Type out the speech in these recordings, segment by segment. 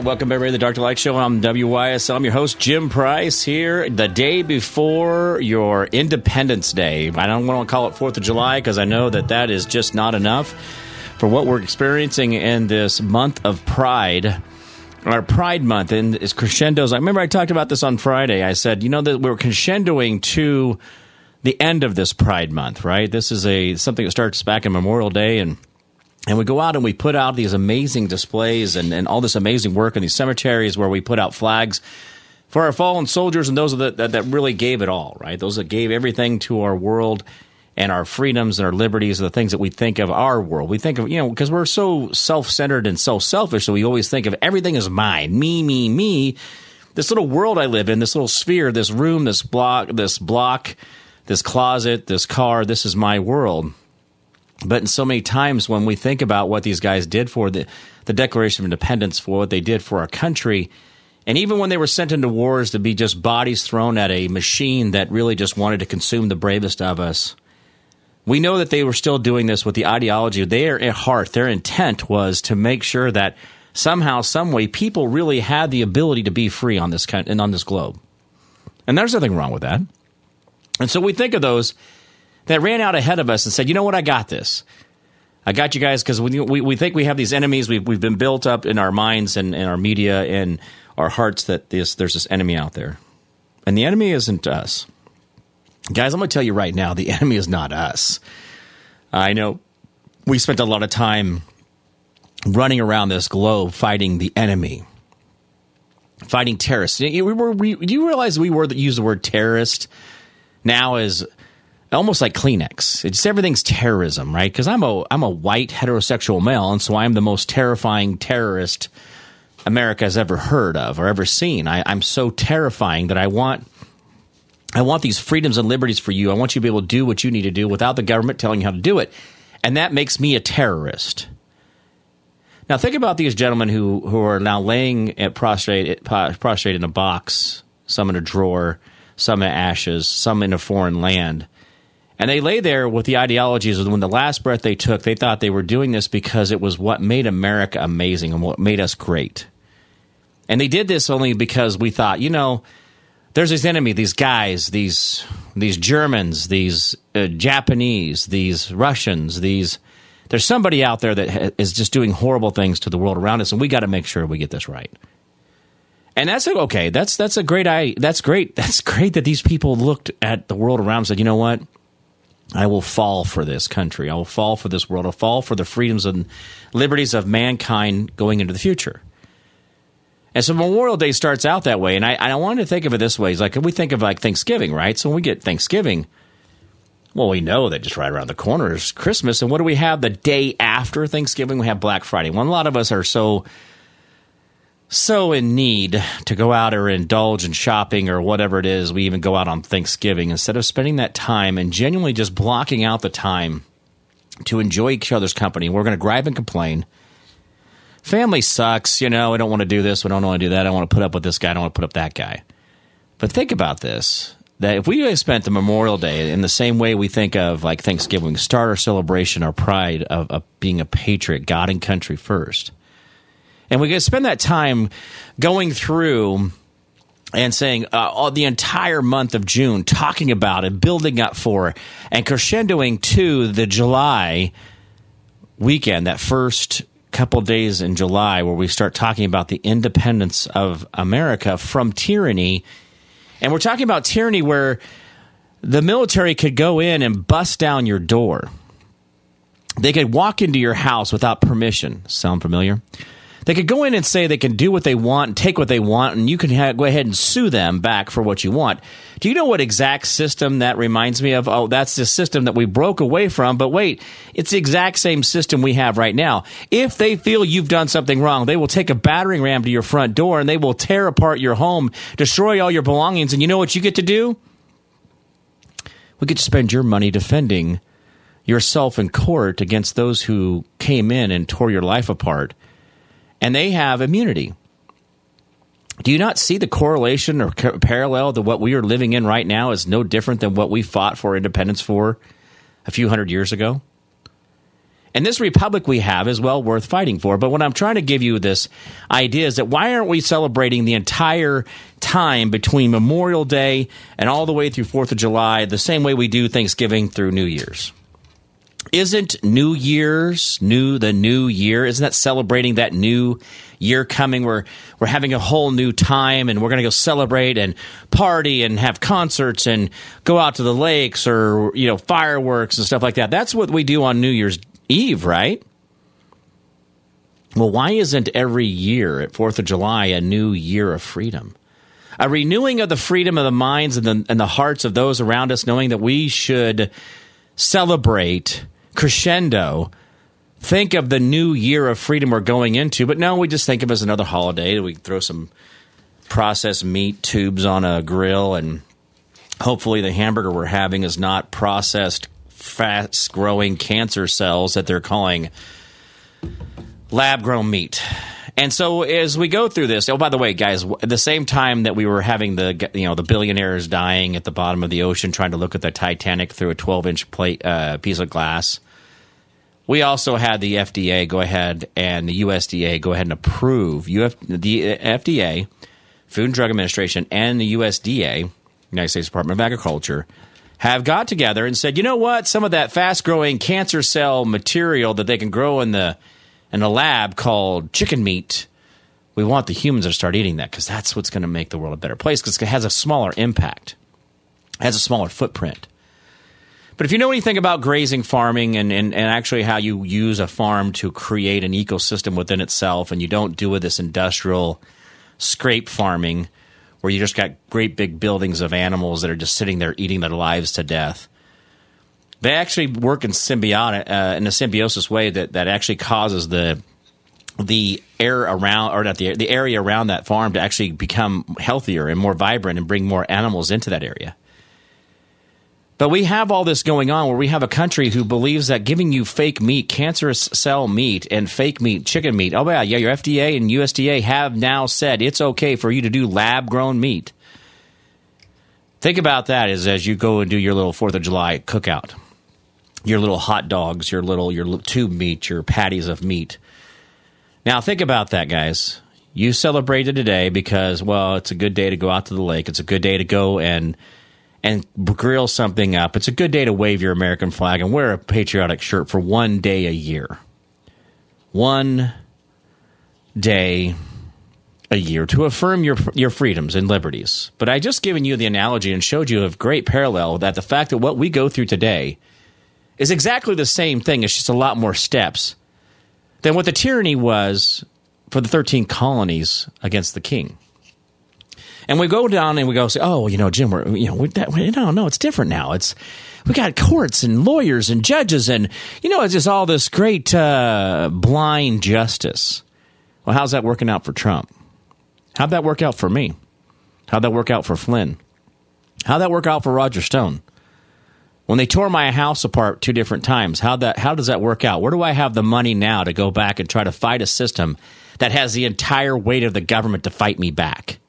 Right, welcome everybody to the to Light Show. I'm WYSL. I'm your host, Jim Price, here the day before your Independence Day. I don't want to call it 4th of July because I know that that is just not enough for what we're experiencing in this month of Pride. Our Pride Month and is crescendos. I remember I talked about this on Friday. I said, you know, that we're crescendoing to the end of this Pride Month, right? This is a something that starts back in Memorial Day and and we go out and we put out these amazing displays and, and all this amazing work in these cemeteries where we put out flags for our fallen soldiers and those that, that, that really gave it all, right? Those that gave everything to our world and our freedoms and our liberties are the things that we think of our world. We think of, you know, because we're so self centered and so selfish, so we always think of everything is mine, me, me, me. This little world I live in, this little sphere, this room, this block, this block, this closet, this car, this is my world. But in so many times when we think about what these guys did for the, the Declaration of Independence, for what they did for our country, and even when they were sent into wars to be just bodies thrown at a machine that really just wanted to consume the bravest of us, we know that they were still doing this with the ideology. Their heart, their intent was to make sure that somehow, some way, people really had the ability to be free on this and on this globe. And there's nothing wrong with that. And so we think of those that ran out ahead of us and said, you know what, I got this. I got you guys because we, we, we, think we have these enemies. We've, we've been built up in our minds and in our media and our hearts that this, there's this enemy out there. And the enemy isn't us. Guys, I'm going to tell you right now the enemy is not us. I know we spent a lot of time running around this globe fighting the enemy, fighting terrorists. We were, we, do you realize we were use the word terrorist now as almost like Kleenex. It's everything's terrorism, right? Because I'm a I'm a white heterosexual male, and so I'm the most terrifying terrorist America has ever heard of or ever seen. I, I'm so terrifying that I want I want these freedoms and liberties for you. I want you to be able to do what you need to do without the government telling you how to do it, and that makes me a terrorist. Now think about these gentlemen who who are now laying at prostrate prostrate in a box, some in a drawer, some in ashes, some in a foreign land and they lay there with the ideologies of when the last breath they took, they thought they were doing this because it was what made America amazing and what made us great. And they did this only because we thought, you know, there's this enemy, these guys, these these Germans, these uh, Japanese, these Russians, these there's somebody out there that is just doing horrible things to the world around us, and we got to make sure we get this right. And that's okay. That's that's a great. I that's great. That's great that these people looked at the world around and said, you know what, I will fall for this country. I will fall for this world. I'll fall for the freedoms and liberties of mankind going into the future. And so Memorial Day starts out that way. And I, I wanted to think of it this way. It's like we think of like Thanksgiving, right? So when we get Thanksgiving, well, we know that just right around the corner is Christmas. And what do we have the day after Thanksgiving? We have Black Friday. Well, a lot of us are so so in need to go out or indulge in shopping or whatever it is, we even go out on Thanksgiving instead of spending that time and genuinely just blocking out the time to enjoy each other's company. We're going to gripe and complain. Family sucks, you know. I don't want to do this. We don't want to do that. I want to put up with this guy. I don't want to put up that guy. But think about this: that if we spent the Memorial Day in the same way we think of like Thanksgiving, start our celebration, our pride of, of being a patriot, God and country first and we could spend that time going through and saying uh, all, the entire month of June, talking about it, building up for, and crescendoing to the July weekend, that first couple days in July, where we start talking about the independence of America from tyranny. And we're talking about tyranny where the military could go in and bust down your door. They could walk into your house without permission. Sound familiar? They could go in and say they can do what they want take what they want, and you can ha- go ahead and sue them back for what you want. Do you know what exact system that reminds me of? Oh, that's the system that we broke away from. But wait, it's the exact same system we have right now. If they feel you've done something wrong, they will take a battering ram to your front door and they will tear apart your home, destroy all your belongings. And you know what you get to do? We get to spend your money defending yourself in court against those who came in and tore your life apart and they have immunity. Do you not see the correlation or parallel to what we are living in right now is no different than what we fought for independence for a few hundred years ago? And this republic we have is well worth fighting for. But what I'm trying to give you this idea is that why aren't we celebrating the entire time between Memorial Day and all the way through 4th of July the same way we do Thanksgiving through New Year's? Isn't New Year's new the new year? Isn't that celebrating that new year coming? We're we're having a whole new time, and we're going to go celebrate and party and have concerts and go out to the lakes or you know fireworks and stuff like that. That's what we do on New Year's Eve, right? Well, why isn't every year at Fourth of July a new year of freedom? A renewing of the freedom of the minds and the, and the hearts of those around us, knowing that we should celebrate crescendo think of the new year of freedom we're going into, but no, we just think of it as another holiday. We throw some processed meat tubes on a grill, and hopefully the hamburger we're having is not processed, fast growing cancer cells that they're calling lab grown meat. And so as we go through this, oh by the way, guys, at the same time that we were having the you know the billionaires dying at the bottom of the ocean trying to look at the Titanic through a 12 inch plate uh, piece of glass, we also had the FDA go ahead and the USDA go ahead and approve Uf, the FDA, Food and Drug Administration, and the USDA, United States Department of Agriculture, have got together and said, you know what, some of that fast growing cancer cell material that they can grow in the in a lab called chicken meat. We want the humans to start eating that because that's what's going to make the world a better place because it has a smaller impact, has a smaller footprint. But if you know anything about grazing farming and, and, and actually how you use a farm to create an ecosystem within itself, and you don't do it this industrial scrape farming where you just got great big buildings of animals that are just sitting there eating their lives to death they actually work in symbiotic uh, in a symbiosis way that, that actually causes the the air around or not the the area around that farm to actually become healthier and more vibrant and bring more animals into that area. But we have all this going on where we have a country who believes that giving you fake meat, cancerous cell meat, and fake meat, chicken meat. Oh yeah, yeah, your FDA and USDA have now said it's okay for you to do lab grown meat. Think about that as as you go and do your little Fourth of July cookout your little hot dogs, your little your tube meat, your patties of meat. Now think about that, guys. You celebrated today because well, it's a good day to go out to the lake. It's a good day to go and and grill something up. It's a good day to wave your American flag and wear a patriotic shirt for one day a year. One day a year to affirm your your freedoms and liberties. But I just given you the analogy and showed you a great parallel that the fact that what we go through today is exactly the same thing. It's just a lot more steps than what the tyranny was for the 13 colonies against the king. And we go down and we go say, oh, you know, Jim, we're, you know, we, that, we, no, no, it's different now. It's, we got courts and lawyers and judges and, you know, it's just all this great, uh, blind justice. Well, how's that working out for Trump? How'd that work out for me? How'd that work out for Flynn? How'd that work out for Roger Stone? When they tore my house apart two different times how that how does that work out? Where do i have the money now to go back and try to fight a system that has the entire weight of the government to fight me back?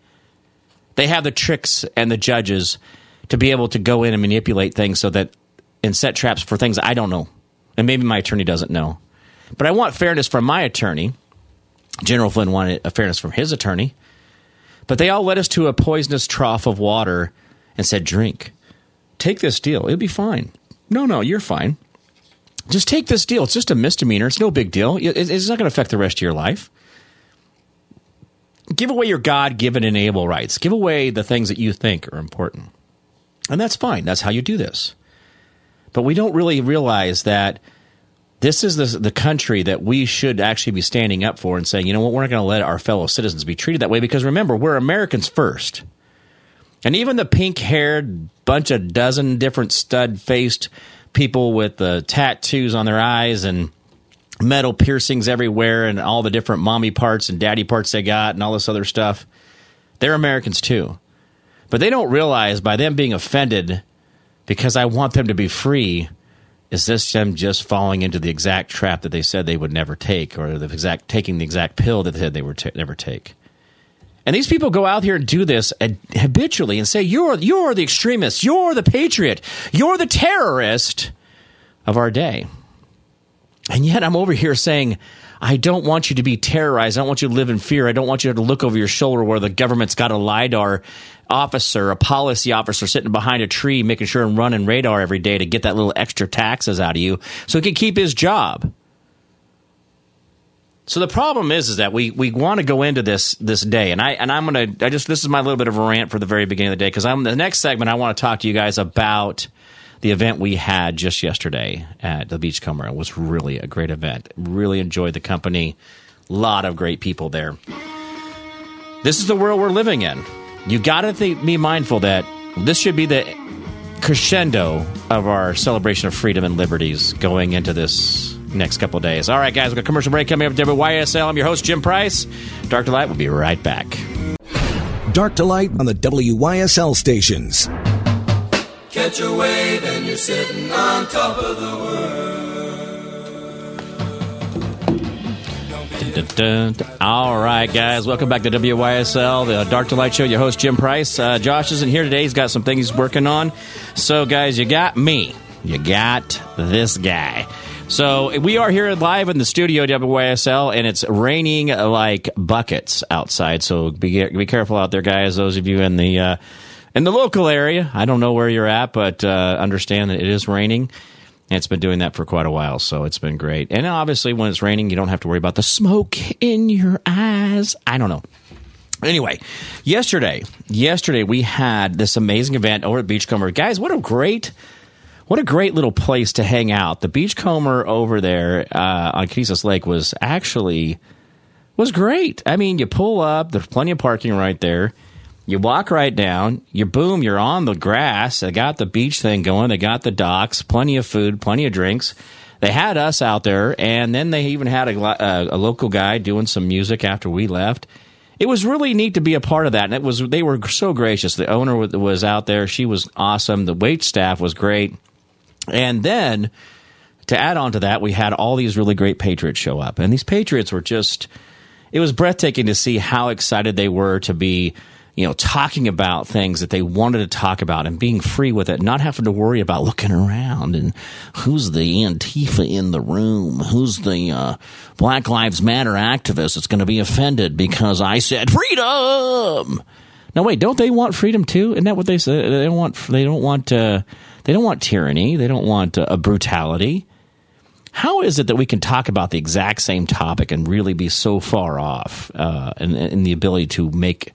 They have the tricks and the judges to be able to go in and manipulate things so that and set traps for things i don't know. And maybe my attorney doesn't know. But i want fairness from my attorney. General flynn wanted a fairness from his attorney. But they all led us to a poisonous trough of water and said drink take this deal. It'll be fine. No, no, you're fine. Just take this deal. It's just a misdemeanor. It's no big deal. It's not going to affect the rest of your life. Give away your God given and able rights. Give away the things that you think are important. And that's fine. That's how you do this. But we don't really realize that this is the, the country that we should actually be standing up for and saying, you know what, we're not going to let our fellow citizens be treated that way because remember, we're Americans first. And even the pink haired bunch of dozen different stud faced people with the tattoos on their eyes and metal piercings everywhere and all the different mommy parts and daddy parts they got and all this other stuff, they're Americans too. But they don't realize by them being offended because I want them to be free is this them just falling into the exact trap that they said they would never take, or the exact taking the exact pill that they said they would t- never take? And these people go out here and do this habitually and say, "You're you're the extremist, you're the patriot, you're the terrorist of our day." And yet, I'm over here saying, I don't want you to be terrorized. I don't want you to live in fear. I don't want you to look over your shoulder where the government's got a LIDAR officer, a policy officer sitting behind a tree making sure and running radar every day to get that little extra taxes out of you so he can keep his job. So the problem is, is that we, we want to go into this this day, and I and I'm gonna I just this is my little bit of a rant for the very beginning of the day because I'm the next segment I want to talk to you guys about the event we had just yesterday at the Beachcomber. It was really a great event. Really enjoyed the company. A lot of great people there. This is the world we're living in. You got to be mindful that this should be the crescendo of our celebration of freedom and liberties going into this next couple of days. All right, guys, we've got a commercial break coming up. At WYSL. I'm your host, Jim Price. Dark to Light. We'll be right back. Dark to Light on the WYSL stations. Catch a wave and you're sitting on top of the world. Dun, dun, dun. All right, guys, welcome back to WYSL, the Dark to Light Show. Your host, Jim Price. Uh, Josh isn't here today. He's got some things he's working on. So, guys, you got me. You got this guy. So we are here live in the studio WYSL, and it's raining like buckets outside. So be be careful out there, guys. Those of you in the uh, in the local area. I don't know where you're at, but uh, understand that it is raining. And it's been doing that for quite a while, so it's been great. And obviously, when it's raining, you don't have to worry about the smoke in your eyes. I don't know. Anyway, yesterday, yesterday we had this amazing event over at Beachcomber. Guys, what a great, what a great little place to hang out. The Beachcomber over there uh, on Conesus Lake was actually was great. I mean, you pull up, there's plenty of parking right there. You walk right down, you boom, you're on the grass. They got the beach thing going, they got the docks, plenty of food, plenty of drinks. They had us out there, and then they even had a, a, a local guy doing some music after we left. It was really neat to be a part of that, and it was they were so gracious. The owner was out there; she was awesome. The wait staff was great, and then to add on to that, we had all these really great patriots show up, and these patriots were just. It was breathtaking to see how excited they were to be you know, talking about things that they wanted to talk about and being free with it, not having to worry about looking around and who's the Antifa in the room, who's the uh, Black Lives Matter activist that's going to be offended because I said freedom. No, wait, don't they want freedom too? Isn't that what they said? They don't want. They don't want. Uh, they don't want tyranny. They don't want uh, a brutality. How is it that we can talk about the exact same topic and really be so far off uh, in, in the ability to make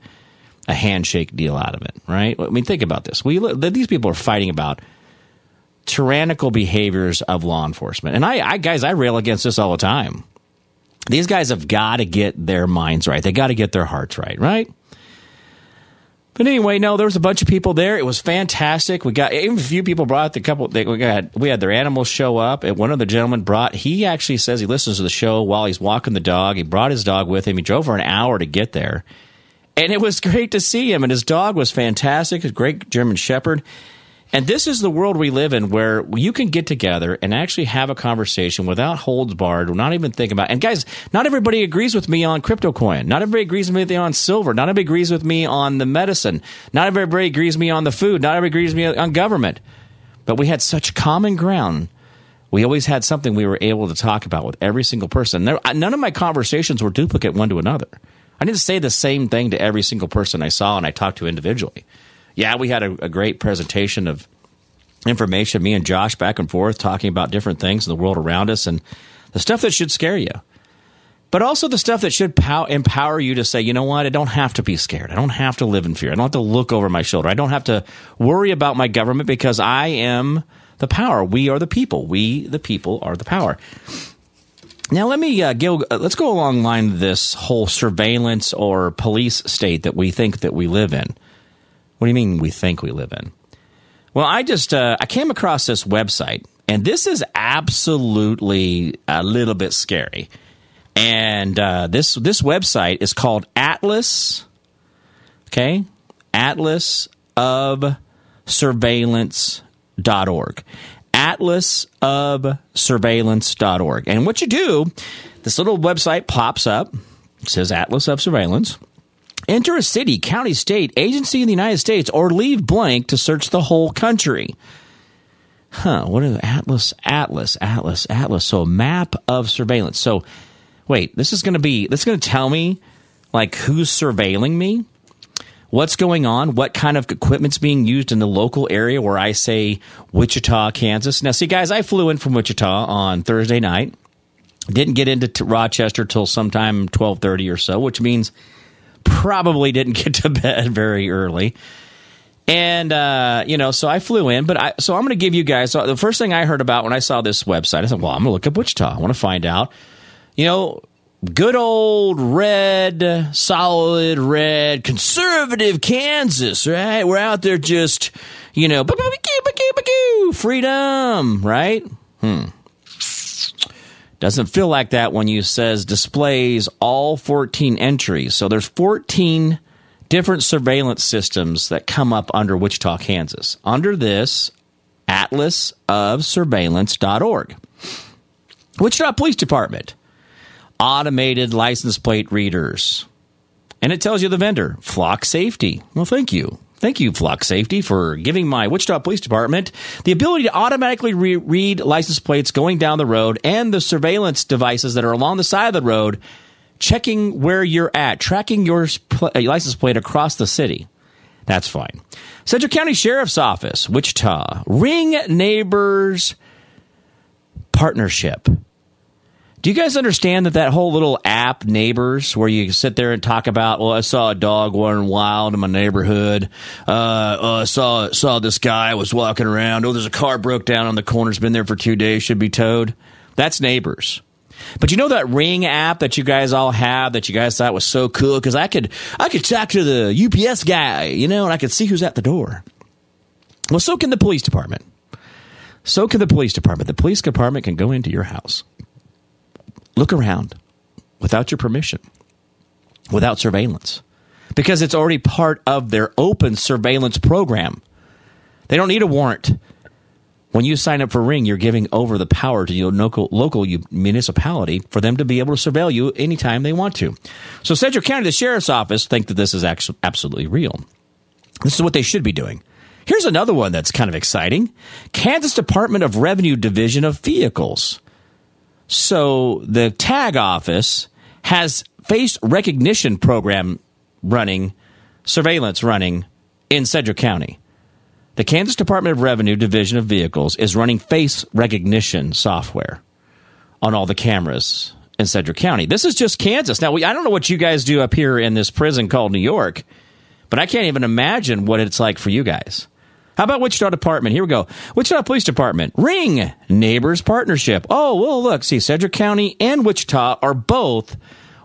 a handshake deal out of it, right? I mean, think about this. We these people are fighting about tyrannical behaviors of law enforcement, and I, I guys, I rail against this all the time. These guys have got to get their minds right. They got to get their hearts right, right? But anyway, no, there was a bunch of people there. It was fantastic. We got even a few people brought the couple. They, we got we had their animals show up. And one of the gentlemen brought. He actually says he listens to the show while he's walking the dog. He brought his dog with him. He drove for an hour to get there and it was great to see him. And his dog was fantastic, a great German Shepherd. And this is the world we live in where you can get together and actually have a conversation without holds barred, or not even think about. It. And guys, not everybody agrees with me on crypto coin. Not everybody agrees with me on silver. Not everybody agrees with me on the medicine. Not everybody agrees with me on the food. Not everybody agrees with me on government. But we had such common ground. We always had something we were able to talk about with every single person. There, none of my conversations were duplicate one to another. I didn't say the same thing to every single person I saw and I talked to individually. Yeah, we had a, a great presentation of information, me and Josh back and forth talking about different things in the world around us and the stuff that should scare you. But also the stuff that should pow- empower you to say, you know what, I don't have to be scared. I don't have to live in fear. I don't have to look over my shoulder. I don't have to worry about my government because I am the power. We are the people. We, the people, are the power. Now let me uh. Uh, let's go along line this whole surveillance or police state that we think that we live in. What do you mean we think we live in? Well, I just uh, I came across this website, and this is absolutely a little bit scary. And uh, this this website is called Atlas. Okay, Atlas of Surveillance.org atlasofsurveillance.org. And what you do, this little website pops up, it says Atlas of Surveillance. Enter a city, county, state, agency in the United States, or leave blank to search the whole country. Huh, what is Atlas? Atlas, Atlas, Atlas. So a map of surveillance. So wait, this is gonna be this is gonna tell me like who's surveilling me? what's going on, what kind of equipment's being used in the local area where I say Wichita, Kansas. Now, see, guys, I flew in from Wichita on Thursday night. Didn't get into Rochester till sometime twelve thirty or so, which means probably didn't get to bed very early. And uh, you know, so I flew in, but I so I'm going to give you guys so the first thing I heard about when I saw this website. I said, "Well, I'm going to look up Wichita. I want to find out." You know, good old red, solid red, conservative Kansas, right? We're out there just, you know, freedom, right? Hmm. Doesn't feel like that when you says displays all 14 entries. So there's 14 different surveillance systems that come up under Wichita, Kansas. Under this, Atlas of Surveillance.org. Wichita Police Department automated license plate readers. And it tells you the vendor, Flock Safety. Well, thank you. Thank you, Flock Safety, for giving my Wichita Police Department the ability to automatically re- read license plates going down the road and the surveillance devices that are along the side of the road, checking where you're at, tracking your pl- uh, license plate across the city. That's fine. Central County Sheriff's Office, Wichita, Ring Neighbors Partnership. Do you guys understand that that whole little app, Neighbors, where you sit there and talk about, well, I saw a dog running wild in my neighborhood. Uh, uh, saw saw this guy was walking around. Oh, there's a car broke down on the corner. It's been there for two days. Should be towed. That's Neighbors. But you know that Ring app that you guys all have that you guys thought was so cool because I could I could talk to the UPS guy, you know, and I could see who's at the door. Well, so can the police department. So can the police department. The police department can go into your house look around without your permission, without surveillance, because it's already part of their open surveillance program. They don't need a warrant. When you sign up for Ring, you're giving over the power to your local, local municipality for them to be able to surveil you anytime they want to. So, Central County, the sheriff's office, think that this is actually absolutely real. This is what they should be doing. Here's another one that's kind of exciting Kansas Department of Revenue Division of Vehicles. So the tag office has face recognition program running, surveillance running in Sedgwick County. The Kansas Department of Revenue Division of Vehicles is running face recognition software on all the cameras in Sedgwick County. This is just Kansas. Now, we, I don't know what you guys do up here in this prison called New York, but I can't even imagine what it's like for you guys. How about Wichita Department? Here we go. Wichita Police Department. Ring Neighbors Partnership. Oh, well, look, see, Sedgwick County and Wichita are both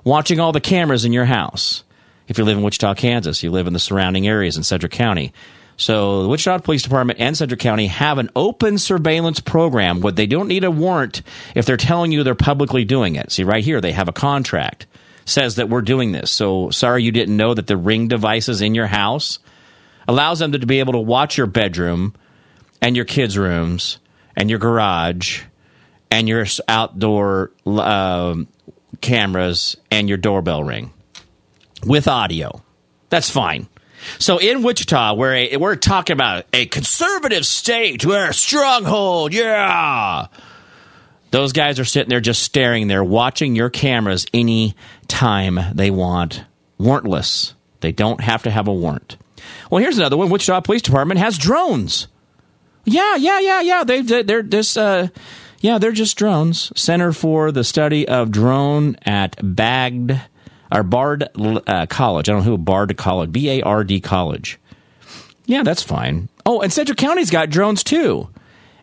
watching all the cameras in your house. If you live in Wichita, Kansas, you live in the surrounding areas in Sedgwick County. So the Wichita Police Department and Sedgwick County have an open surveillance program where they don't need a warrant if they're telling you they're publicly doing it. See, right here, they have a contract says that we're doing this. So sorry you didn't know that the ring devices in your house allows them to be able to watch your bedroom and your kids' rooms and your garage and your outdoor uh, cameras and your doorbell ring with audio. That's fine. So in Wichita, where a, we're talking about a conservative state, we're a stronghold, yeah. Those guys are sitting there just staring there, watching your cameras any time they want, warrantless. They don't have to have a warrant. Well, here's another one. Wichita Police Department has drones. Yeah, yeah, yeah, yeah. They they're this. Uh, yeah, they're just drones. Center for the Study of Drone at Bagged or Bard uh, College. I don't know who Bard College. B A R D College. Yeah, that's fine. Oh, and Central County's got drones too.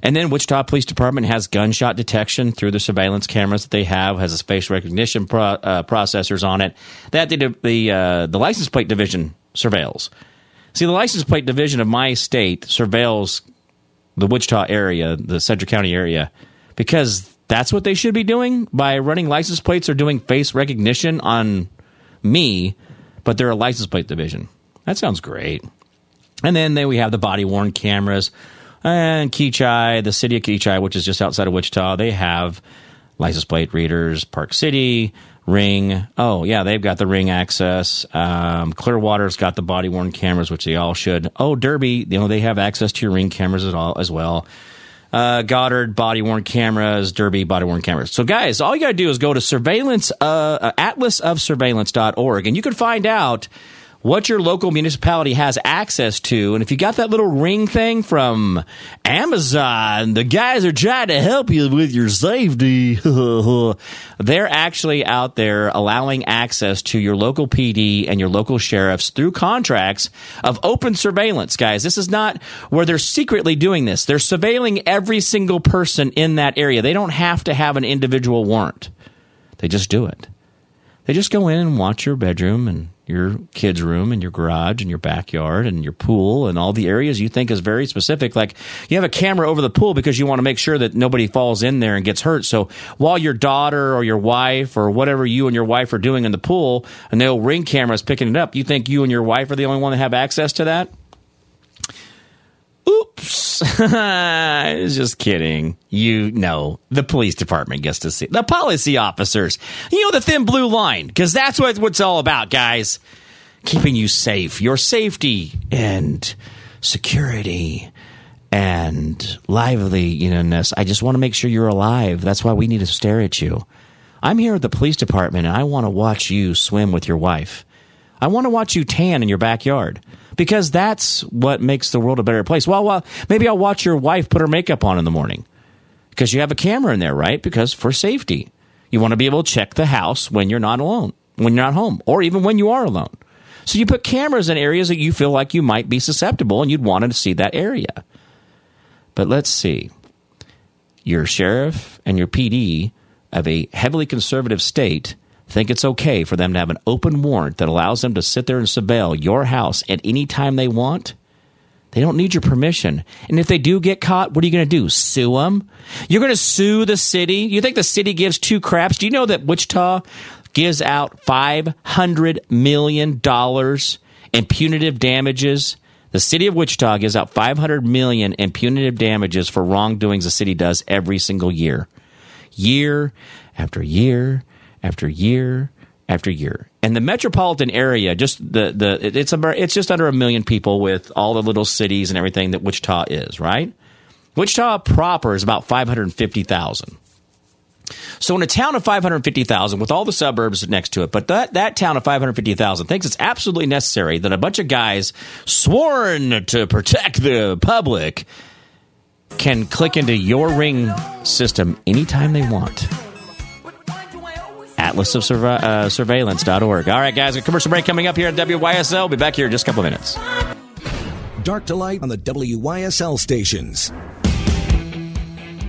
And then Wichita Police Department has gunshot detection through the surveillance cameras that they have, has a face recognition pro, uh, processors on it. That the the, uh, the license plate division surveils. See, the license plate division of my state surveils the Wichita area, the Central County area, because that's what they should be doing by running license plates or doing face recognition on me, but they're a license plate division. That sounds great. And then, then we have the body worn cameras and Kechi, the city of Kechi, which is just outside of Wichita, they have license plate readers. Park City, Ring. Oh, yeah, they've got the Ring access. Um, Clearwater's got the body worn cameras, which they all should. Oh, Derby, you know, they have access to your Ring cameras as, all, as well. Uh, Goddard body worn cameras, Derby body worn cameras. So, guys, all you got to do is go to surveillance, uh, atlasofsurveillance.org, and you can find out what your local municipality has access to. And if you got that little ring thing from Amazon, the guys are trying to help you with your safety. They're actually out there allowing access to your local PD and your local sheriffs through contracts of open surveillance, guys. This is not where they're secretly doing this. They're surveilling every single person in that area. They don't have to have an individual warrant. They just do it. They just go in and watch your bedroom and your kids' room and your garage and your backyard and your pool and all the areas you think is very specific. Like you have a camera over the pool because you want to make sure that nobody falls in there and gets hurt. So while your daughter or your wife or whatever you and your wife are doing in the pool and the old ring camera is picking it up, you think you and your wife are the only one that have access to that? Oops. I was just kidding. You know, the police department gets to see the policy officers. You know, the thin blue line, because that's what what's all about, guys. Keeping you safe, your safety and security and lively, you liveliness. I just want to make sure you're alive. That's why we need to stare at you. I'm here at the police department and I want to watch you swim with your wife. I want to watch you tan in your backyard because that's what makes the world a better place. Well, well, maybe I'll watch your wife put her makeup on in the morning because you have a camera in there, right? Because for safety, you want to be able to check the house when you're not alone, when you're not home, or even when you are alone. So you put cameras in areas that you feel like you might be susceptible and you'd want to see that area. But let's see. Your sheriff and your PD of a heavily conservative state think it's okay for them to have an open warrant that allows them to sit there and surveil your house at any time they want, they don't need your permission. And if they do get caught, what are you going to do? Sue them? You're going to sue the city? You think the city gives two craps? Do you know that Wichita gives out $500 million in punitive damages? The city of Wichita gives out 500 million in punitive damages for wrongdoings the city does every single year. Year after year after year after year. And the metropolitan area, just the the it's a it's just under a million people with all the little cities and everything that Wichita is, right? Wichita proper is about 550,000. So in a town of 550,000 with all the suburbs next to it, but that, that town of 550,000 thinks it's absolutely necessary that a bunch of guys sworn to protect the public can click into your ring system anytime they want atlasofsurveillance.org. All right, guys, a commercial break coming up here at WYSL. We'll be back here in just a couple of minutes. Dark to light on the WYSL stations.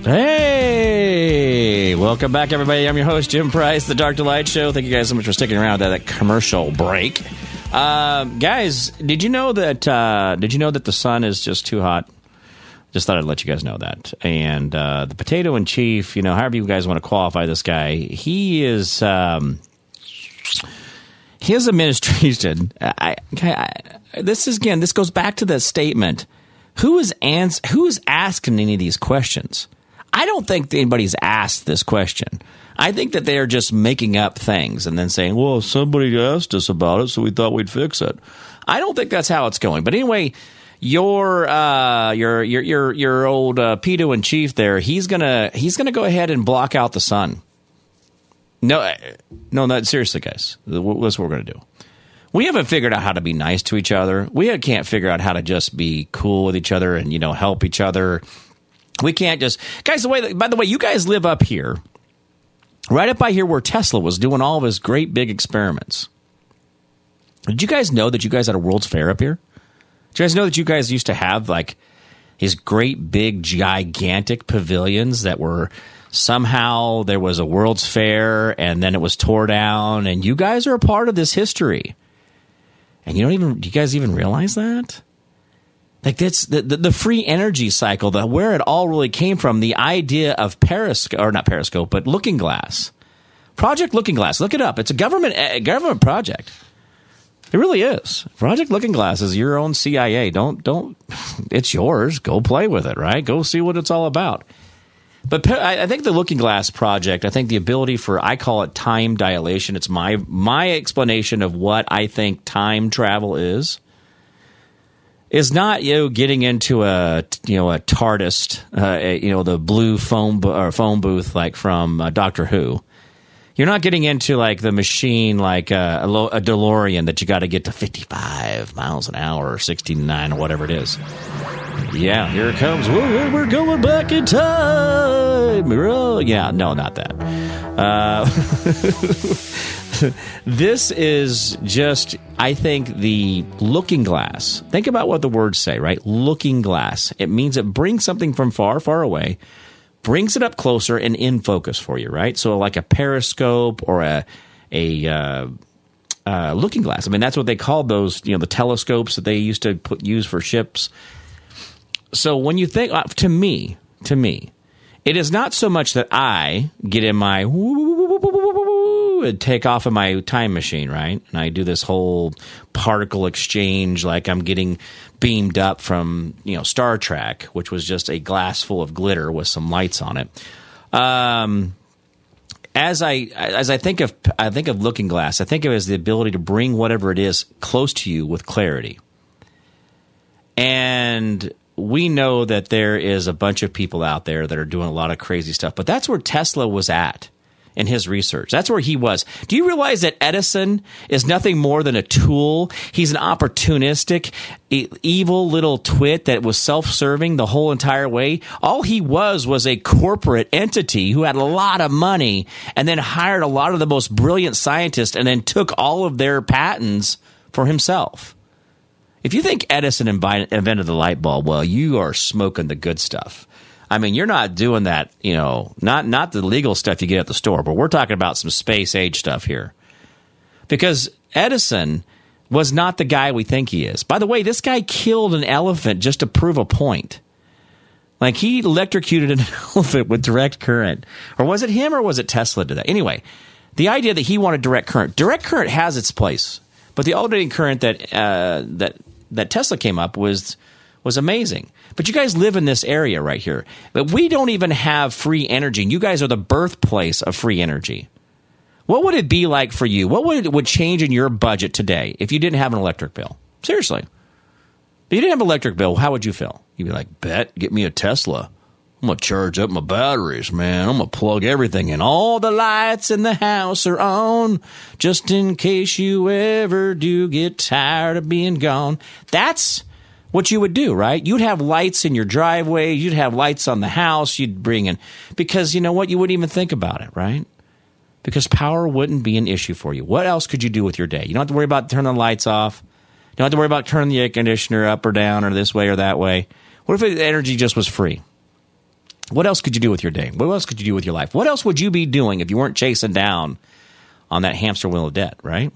Hey, welcome back, everybody. I'm your host, Jim Price, the Dark to Light Show. Thank you guys so much for sticking around at that commercial break. Uh, guys, did you know that? Uh, did you know that the sun is just too hot? Just thought I'd let you guys know that. And uh, the potato in chief, you know, however you guys want to qualify this guy, he is. Um, his administration. I, I, this is again. This goes back to the statement. Who is ans- Who is asking any of these questions? I don't think anybody's asked this question. I think that they are just making up things and then saying, "Well, somebody asked us about it, so we thought we'd fix it." I don't think that's how it's going. But anyway, your uh, your your your your old uh, pedo in chief there, he's gonna he's gonna go ahead and block out the sun. No, uh, no, not seriously, guys. That's what we're gonna do. We haven't figured out how to be nice to each other. We can't figure out how to just be cool with each other and you know help each other. We can't just guys. The way, by the way, you guys live up here, right up by here where Tesla was doing all of his great big experiments. Did you guys know that you guys had a World's Fair up here? Do you guys know that you guys used to have like these great big gigantic pavilions that were somehow there was a World's Fair and then it was tore down, and you guys are a part of this history. And you don't even, do you guys even realize that? Like that's the, the, the free energy cycle, the where it all really came from, the idea of periscope or not periscope, but looking glass. Project Looking Glass. Look it up. It's a government a government project. It really is. Project Looking Glass is your own CIA. Don't don't. It's yours. Go play with it. Right. Go see what it's all about. But I think the Looking Glass project. I think the ability for I call it time dilation. It's my my explanation of what I think time travel is. Is not you know getting into a you know a TARDIS, uh, you know the blue phone or phone booth like from uh, Doctor Who you're not getting into like the machine like uh, a, a DeLorean that you got to get to 55 miles an hour or 69 or whatever it is. Yeah, here it comes. We're, we're going back in time. Yeah, no, not that. Uh, this is just, I think, the looking glass. Think about what the words say, right? Looking glass. It means it brings something from far, far away brings it up closer and in focus for you, right? So like a periscope or a a uh, uh, looking glass. I mean, that's what they called those. You know, the telescopes that they used to put use for ships. So when you think uh, to me, to me, it is not so much that I get in my and take off in my time machine, right? And I do this whole particle exchange like I'm getting beamed up from, you know, Star Trek, which was just a glass full of glitter with some lights on it. Um, as I as I think of I think of Looking Glass, I think of it as the ability to bring whatever it is close to you with clarity. And we know that there is a bunch of people out there that are doing a lot of crazy stuff, but that's where Tesla was at in his research. That's where he was. Do you realize that Edison is nothing more than a tool? He's an opportunistic, evil little twit that was self-serving the whole entire way. All he was was a corporate entity who had a lot of money and then hired a lot of the most brilliant scientists and then took all of their patents for himself. If you think Edison invented the light bulb, well, you are smoking the good stuff. I mean, you're not doing that, you know, not not the legal stuff you get at the store, but we're talking about some space age stuff here. Because Edison was not the guy we think he is. By the way, this guy killed an elephant just to prove a point. Like he electrocuted an elephant with direct current. Or was it him or was it Tesla did that? Anyway, the idea that he wanted direct current. Direct current has its place. But the alternating current that uh, that that Tesla came up was was amazing. But you guys live in this area right here. But we don't even have free energy. And you guys are the birthplace of free energy. What would it be like for you? What would would change in your budget today if you didn't have an electric bill? Seriously. If you didn't have an electric bill, how would you feel? You'd be like, bet, get me a Tesla. I'm gonna charge up my batteries, man. I'm gonna plug everything in. All the lights in the house are on, just in case you ever do get tired of being gone. That's what you would do, right? You'd have lights in your driveway, you'd have lights on the house, you'd bring in because you know what? You wouldn't even think about it, right? Because power wouldn't be an issue for you. What else could you do with your day? You don't have to worry about turning the lights off. You don't have to worry about turning the air conditioner up or down or this way or that way. What if the energy just was free? What else could you do with your day? What else could you do with your life? What else would you be doing if you weren't chasing down on that hamster wheel of debt, right?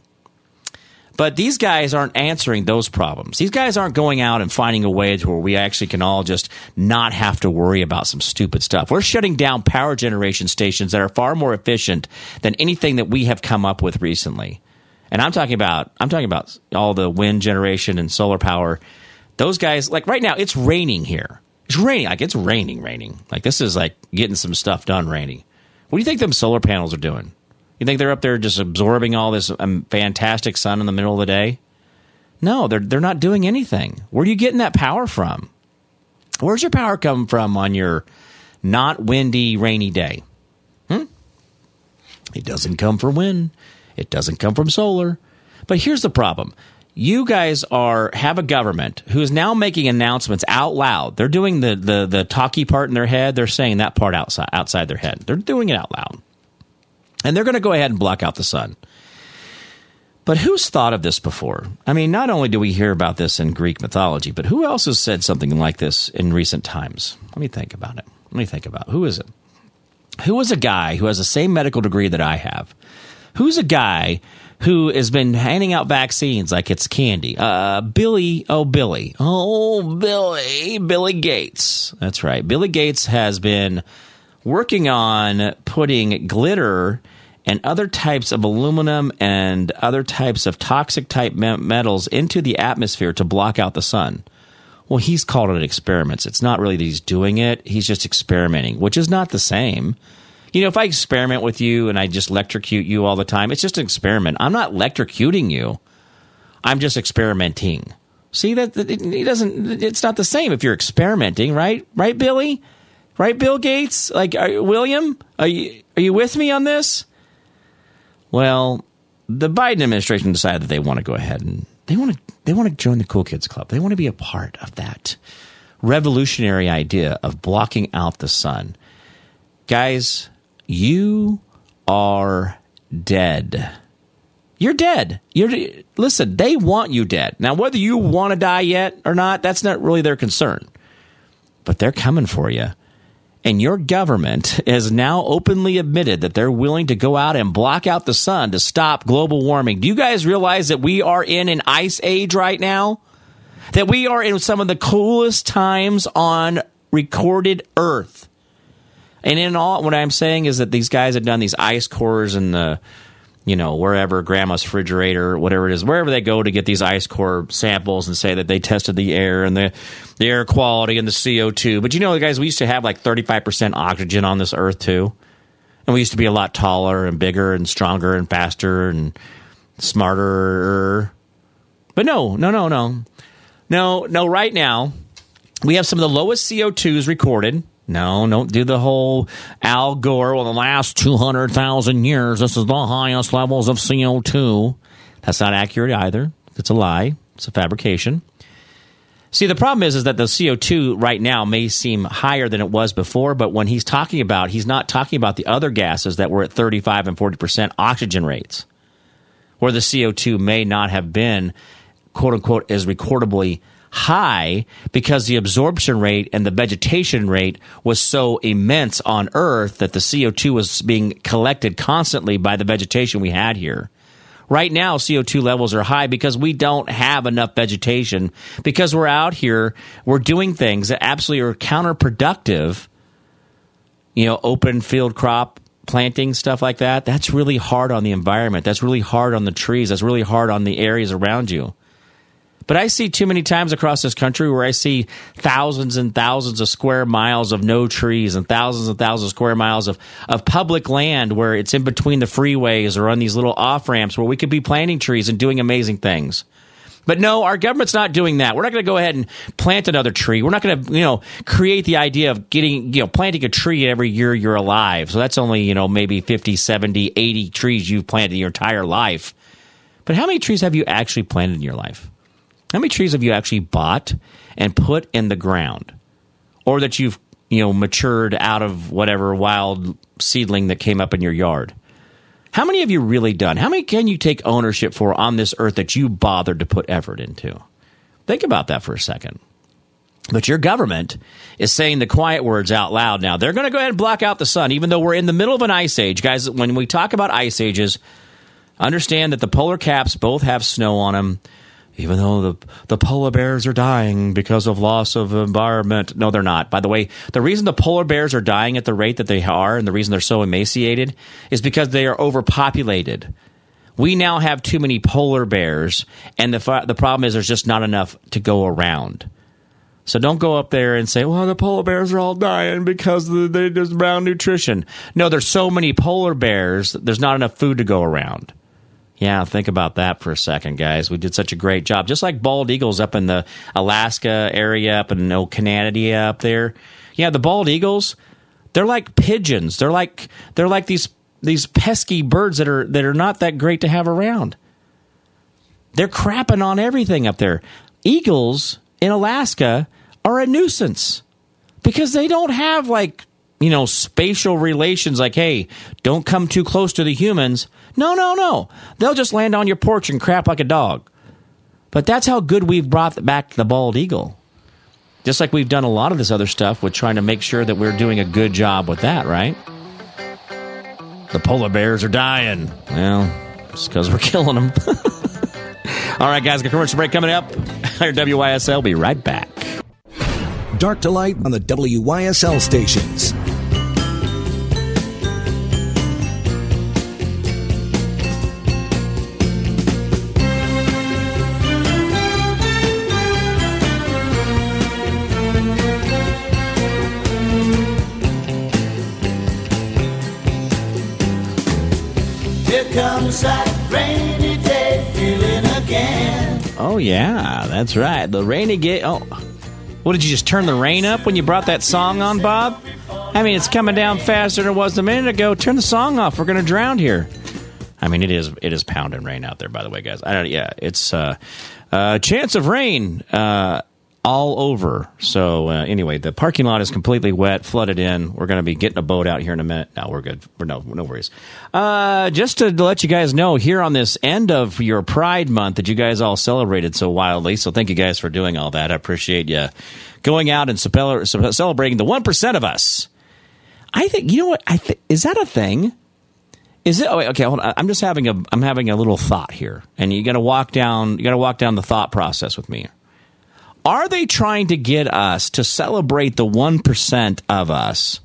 But these guys aren't answering those problems. These guys aren't going out and finding a way to where we actually can all just not have to worry about some stupid stuff. We're shutting down power generation stations that are far more efficient than anything that we have come up with recently. And I'm talking about I'm talking about all the wind generation and solar power. Those guys like right now it's raining here. It's raining. Like it's raining, raining. Like this is like getting some stuff done raining. What do you think them solar panels are doing? You think they're up there just absorbing all this um, fantastic sun in the middle of the day? No, they're they're not doing anything. Where are you getting that power from? Where's your power come from on your not windy, rainy day? Hmm? It doesn't come from wind. It doesn't come from solar. But here's the problem. You guys are have a government who is now making announcements out loud. They're doing the, the, the talky part in their head. They're saying that part outside outside their head. They're doing it out loud and they're going to go ahead and block out the sun. But who's thought of this before? I mean, not only do we hear about this in Greek mythology, but who else has said something like this in recent times? Let me think about it. Let me think about it. who is it? Who is a guy who has the same medical degree that I have? Who's a guy who has been handing out vaccines like it's candy? Uh, Billy, oh, Billy. Oh, Billy. Billy Gates. That's right. Billy Gates has been working on putting glitter and other types of aluminum and other types of toxic type metals into the atmosphere to block out the sun. Well, he's called it experiments. It's not really that he's doing it, he's just experimenting, which is not the same. You know, if I experiment with you and I just electrocute you all the time, it's just an experiment. I'm not electrocuting you. I'm just experimenting. See that it doesn't. It's not the same if you're experimenting, right? Right, Billy? Right, Bill Gates? Like, are, William? Are you are you with me on this? Well, the Biden administration decided that they want to go ahead and they want to they want to join the cool kids club. They want to be a part of that revolutionary idea of blocking out the sun. Guys, you are dead. You're dead. You're listen, they want you dead. Now whether you want to die yet or not, that's not really their concern. But they're coming for you. And your government has now openly admitted that they're willing to go out and block out the sun to stop global warming. Do you guys realize that we are in an ice age right now? That we are in some of the coolest times on recorded Earth. And in all, what I'm saying is that these guys have done these ice cores and the you know, wherever grandma's refrigerator, whatever it is, wherever they go to get these ice core samples and say that they tested the air and the, the air quality and the CO2. But you know, guys, we used to have like 35% oxygen on this earth too. And we used to be a lot taller and bigger and stronger and faster and smarter. But no, no, no, no. No, no, right now, we have some of the lowest CO2s recorded no, don't do the whole Al Gore. Well, the last 200,000 years, this is the highest levels of CO2. That's not accurate either. It's a lie. It's a fabrication. See, the problem is, is that the CO2 right now may seem higher than it was before, but when he's talking about, he's not talking about the other gases that were at 35 and 40% oxygen rates, where the CO2 may not have been, quote unquote, as recordably high because the absorption rate and the vegetation rate was so immense on Earth that the CO2 was being collected constantly by the vegetation we had here. Right now, CO2 levels are high because we don't have enough vegetation. Because we're out here, we're doing things that absolutely are counterproductive. You know, open field crop planting, stuff like that. That's really hard on the environment. That's really hard on the trees. That's really hard on the areas around you. But I see too many times across this country where I see thousands and thousands of square miles of no trees and thousands and thousands of square miles of, of public land where it's in between the freeways or on these little off ramps where we could be planting trees and doing amazing things. But no, our government's not doing that. We're not going to go ahead and plant another tree. We're not going to, you know, create the idea of getting, you know, planting a tree every year you're alive. So that's only, you know, maybe 50, 70, 80 trees you've planted your entire life. But how many trees have you actually planted in your life? How many trees have you actually bought and put in the ground, or that you've you know matured out of whatever wild seedling that came up in your yard? How many have you really done? How many can you take ownership for on this earth that you bothered to put effort into? Think about that for a second. But your government is saying the quiet words out loud now. They're going to go ahead and block out the sun, even though we're in the middle of an ice age. Guys, when we talk about ice ages, understand that the polar caps both have snow on them even though the the polar bears are dying because of loss of environment. No, they're not. By the way, the reason the polar bears are dying at the rate that they are, and the reason they're so emaciated, is because they are overpopulated. We now have too many polar bears, and the the problem is there's just not enough to go around. So don't go up there and say, "Well, the polar bears are all dying because they just brown nutrition." No, there's so many polar bears, there's not enough food to go around. Yeah, think about that for a second, guys. We did such a great job. Just like bald eagles up in the Alaska area, up in oh, Canada up there. Yeah, the bald eagles, they're like pigeons. They're like they're like these these pesky birds that are that are not that great to have around. They're crapping on everything up there. Eagles in Alaska are a nuisance because they don't have like you know, spatial relations like, hey, don't come too close to the humans. No, no, no. They'll just land on your porch and crap like a dog. But that's how good we've brought back the bald eagle. Just like we've done a lot of this other stuff with trying to make sure that we're doing a good job with that, right? The polar bears are dying. Well, it's because we're killing them. All right, guys, got commercial break coming up. Here WYSL. Be right back. Dark to light on the WYSL stations. Rainy day feeling again. Oh, yeah, that's right. The rainy gate. Oh, what did you just turn the rain up when you brought that song on, Bob? I mean, it's coming down faster than it was a minute ago. Turn the song off. We're to drown here. I mean, it is it is pounding rain out there. By the way, guys. I don't. Yeah, it's uh, uh, chance of rain uh, all over. So uh, anyway, the parking lot is completely wet, flooded in. We're going to be getting a boat out here in a minute. No, we're good. We're no no worries. Uh, just to let you guys know, here on this end of your Pride Month that you guys all celebrated so wildly. So thank you guys for doing all that. I appreciate you going out and celebrating the one percent of us. I think you know what I is that a thing. Is it? Oh, wait, okay. Hold on. I'm just having a. I'm having a little thought here, and you got to walk down. You got to walk down the thought process with me. Are they trying to get us to celebrate the one percent of us,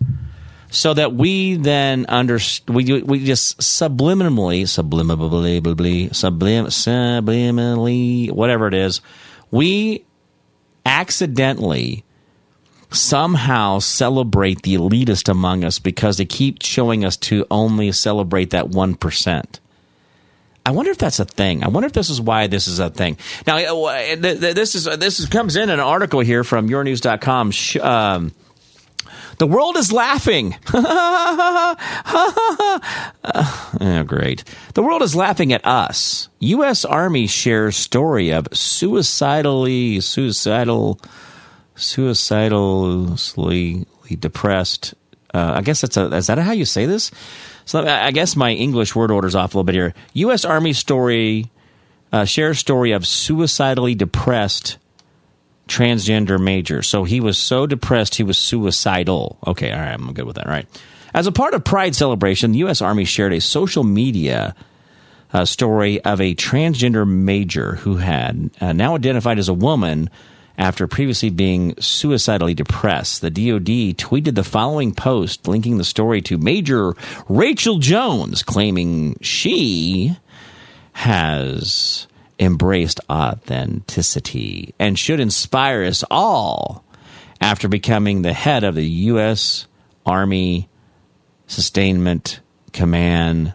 so that we then under we we just subliminally, subliminally, sublim, subliminally, whatever it is, we accidentally somehow celebrate the elitist among us because they keep showing us to only celebrate that 1%. I wonder if that's a thing. I wonder if this is why this is a thing. Now, uh, this is this is, comes in an article here from yournews.com. Um, the world is laughing. oh, great. The world is laughing at us. U.S. Army shares story of suicidally, suicidal, suicidally depressed. Uh, I guess that's a, is that how you say this? So I guess my English word order's off a little bit here. U.S. Army story, uh, shares story of suicidally depressed transgender major. So he was so depressed he was suicidal. Okay, all right, I'm good with that. All right. As a part of Pride celebration, the U.S. Army shared a social media uh, story of a transgender major who had uh, now identified as a woman after previously being suicidally depressed. The DoD tweeted the following post linking the story to Major Rachel Jones, claiming she has embraced authenticity and should inspire us all after becoming the head of the U.S. Army Sustainment Command.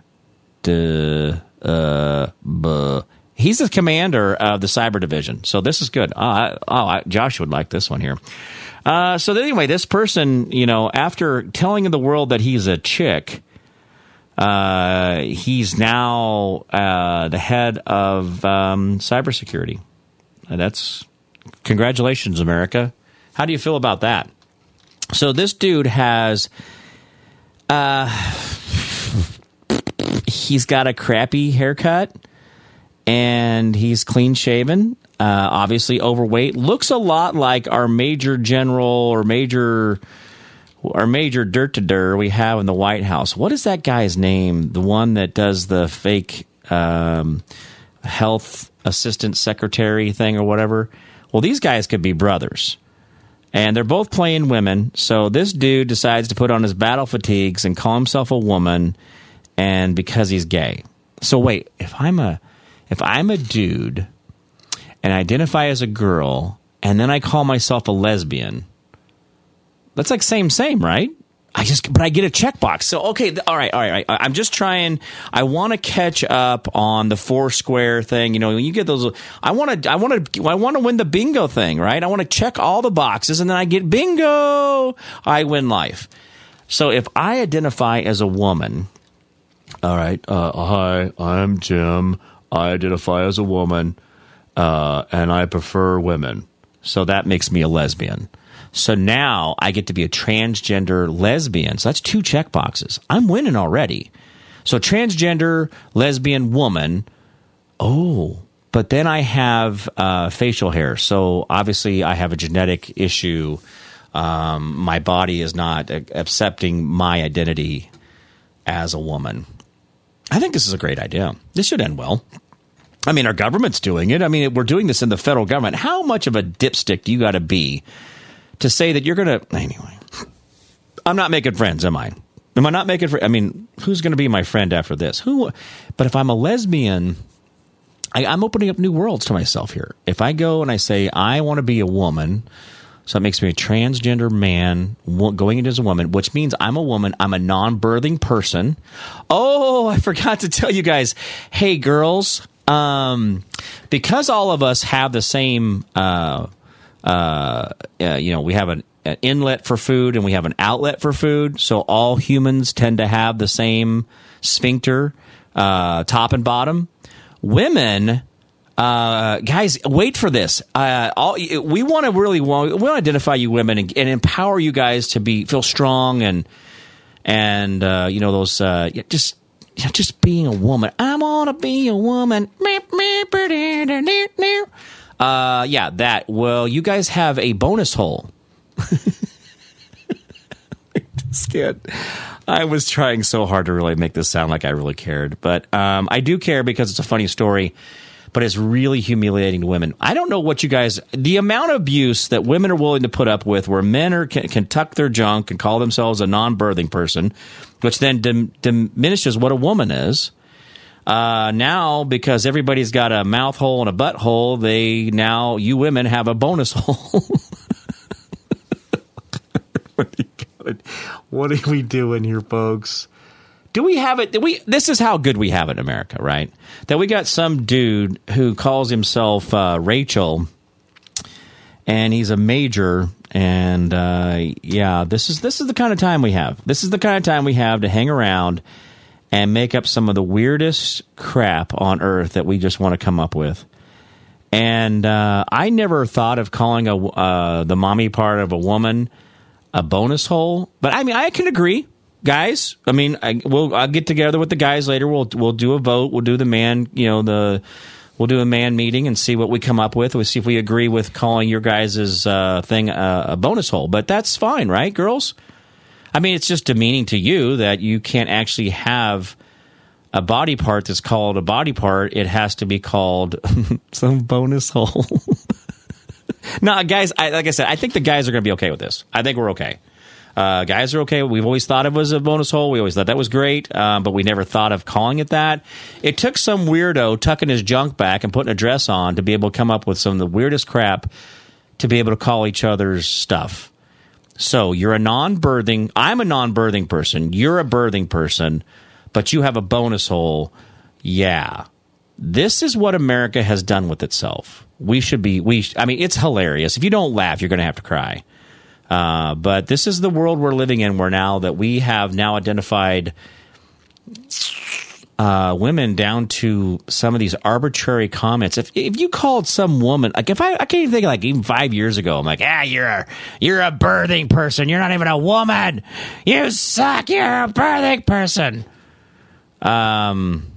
Uh, uh, he's the commander of the cyber division, so this is good. Oh, oh I, Josh would like this one here. Uh, so anyway, this person, you know, after telling the world that he's a chick, uh, he's now uh, the head of um, cybersecurity. Uh, that's congratulations, America. How do you feel about that? So this dude has, uh, he's got a crappy haircut, and he's clean shaven. Uh, obviously overweight. Looks a lot like our major general or major our major dirt to dirt we have in the White House. What is that guy's name? The one that does the fake um, health assistant secretary thing or whatever. Well, these guys could be brothers. And they're both playing women. So this dude decides to put on his battle fatigues and call himself a woman and because he's gay. So wait, if I'm a if I'm a dude and I identify as a girl and then I call myself a lesbian, that's like same, same, right? I just, but I get a checkbox. So, okay, all right, all right. I, am just trying. I want to catch up on the Foursquare thing. You know, when you get those, I want to, I want to, I want to win the bingo thing, right? I want to check all the boxes, and then I get bingo. I win life. So, if I identify as a woman, all right. Uh, hi, I'm Jim. I identify as a woman, uh, and I prefer women. So that makes me a lesbian. So now I get to be a transgender lesbian. So that's two check boxes. I'm winning already. So transgender lesbian woman. Oh, but then I have uh, facial hair. So obviously I have a genetic issue. Um, my body is not accepting my identity as a woman. I think this is a great idea. This should end well. I mean, our government's doing it. I mean, we're doing this in the federal government. How much of a dipstick do you got to be to say that you're going to. Anyway, I'm not making friends, am I? Am I not making friends? I mean, who's going to be my friend after this? Who? But if I'm a lesbian, I, I'm opening up new worlds to myself here. If I go and I say, I want to be a woman. So it makes me a transgender man going into as a woman, which means I'm a woman. I'm a non birthing person. Oh, I forgot to tell you guys. Hey, girls, um, because all of us have the same, uh, uh, uh, you know, we have an, an, inlet for food and we have an outlet for food. So all humans tend to have the same sphincter, uh, top and bottom. Women, uh, guys, wait for this. Uh, all, we want to really we want to identify you women and, and, empower you guys to be feel strong and and uh, you know those uh, just you know, just being a woman. I want to be a woman. Uh, yeah, that. Well, you guys have a bonus hole. Skid. I was trying so hard to really make this sound like I really cared, but um, I do care because it's a funny story. But it's really humiliating to women. I don't know what you guys. The amount of abuse that women are willing to put up with, where men are can, can tuck their junk and call themselves a non-birthing person, which then dim, diminishes what a woman is. Uh, now, because everybody's got a mouth hole and a butthole, they now you women have a bonus hole. what are we doing here, folks? Do we have it? we? This is how good we have it in America, right? That we got some dude who calls himself uh, Rachel, and he's a major. And uh, yeah, this is this is the kind of time we have. This is the kind of time we have to hang around and make up some of the weirdest crap on earth that we just want to come up with. And uh, I never thought of calling a uh, the mommy part of a woman a bonus hole, but I mean I can agree, guys. I mean I, we'll I'll get together with the guys later. We'll we'll do a vote. We'll do the man, you know the. We'll do a man meeting and see what we come up with. We'll see if we agree with calling your guys' uh, thing a bonus hole. But that's fine, right, girls? I mean, it's just demeaning to you that you can't actually have a body part that's called a body part. It has to be called some bonus hole. no, guys, I, like I said, I think the guys are going to be okay with this. I think we're okay. Uh, guys are okay. We've always thought it was a bonus hole. We always thought that was great, um, but we never thought of calling it that. It took some weirdo tucking his junk back and putting a dress on to be able to come up with some of the weirdest crap to be able to call each other's stuff. So you're a non birthing, I'm a non birthing person, you're a birthing person, but you have a bonus hole. Yeah. This is what America has done with itself. We should be, we, I mean, it's hilarious. If you don't laugh, you're going to have to cry. Uh, but this is the world we're living in where now that we have now identified uh, women down to some of these arbitrary comments. If if you called some woman like if I I can't even think of like even five years ago, I'm like, ah, you're a you're a birthing person. You're not even a woman. You suck. You're a birthing person. Um.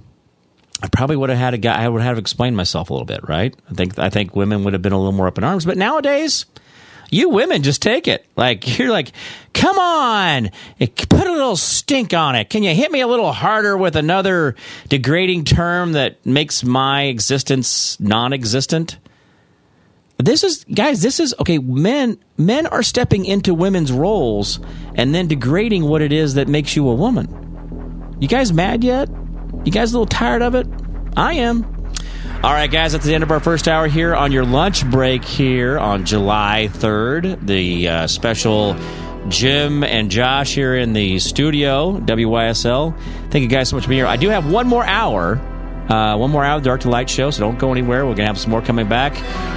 I probably would have had a guy. I would have explained myself a little bit, right? I think I think women would have been a little more up in arms. But nowadays, you women just take it. Like you're like, come on, put a little stink on it. Can you hit me a little harder with another degrading term that makes my existence non-existent? This is guys, this is okay, men men are stepping into women's roles and then degrading what it is that makes you a woman. You guys mad yet? You guys a little tired of it? I am. All right, guys, that's the end of our first hour here on your lunch break here on July 3rd. The uh, special Jim and Josh here in the studio, WYSL. Thank you guys so much for being here. I do have one more hour. Uh, one more hour of Dark to Light show, so don't go anywhere. We're going to have some more coming back.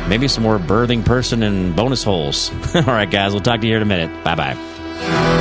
Maybe some more birthing person and bonus holes. All right, guys, we'll talk to you here in a minute. Bye bye.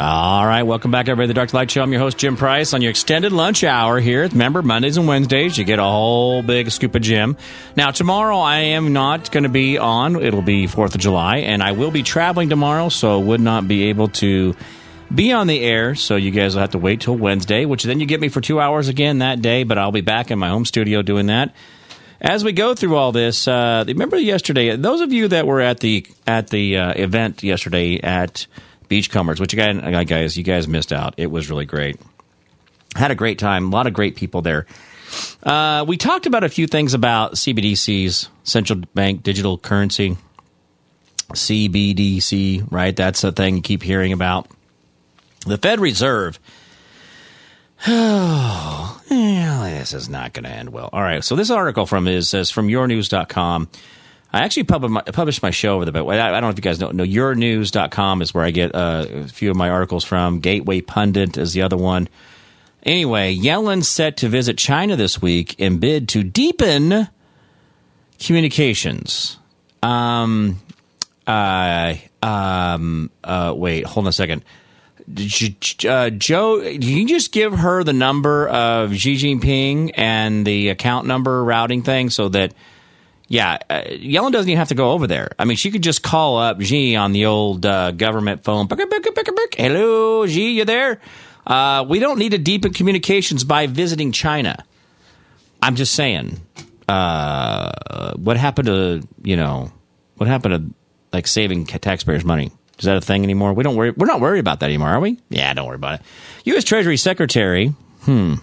All right, welcome back, everybody, the Dark Light Show. I'm your host, Jim Price, on your extended lunch hour here. Remember, Mondays and Wednesdays, you get a whole big scoop of Jim. Now, tomorrow I am not going to be on. It'll be 4th of July, and I will be traveling tomorrow, so would not be able to be on the air. So you guys will have to wait till Wednesday, which then you get me for two hours again that day, but I'll be back in my home studio doing that. As we go through all this, uh, remember yesterday? Those of you that were at the at the uh, event yesterday at Beachcombers, which again, uh, guys, you guys missed out. It was really great. Had a great time. A lot of great people there. Uh, we talked about a few things about CBDCs, central bank digital currency, CBDC. Right, that's a thing you keep hearing about. The Fed Reserve. Oh, this is not going to end well. All right, so this article from is says from yournews.com. I actually published my, published my show over the but I, I don't know if you guys know. No, yournews.com is where I get uh, a few of my articles from. Gateway Pundit is the other one. Anyway, Yellen set to visit China this week in bid to deepen communications. Um, uh, um, uh, wait, hold on a second. Uh, Joe, can you just give her the number of Xi Jinping and the account number routing thing so that, yeah, uh, Yellen doesn't even have to go over there. I mean, she could just call up Xi on the old uh, government phone. Hello, Xi, you there? Uh, we don't need to deepen communications by visiting China. I'm just saying. Uh, what happened to you know? What happened to like saving taxpayers' money? Is that a thing anymore? We don't worry. We're not worried about that anymore, are we? Yeah, don't worry about it. U.S. Treasury Secretary, hmm,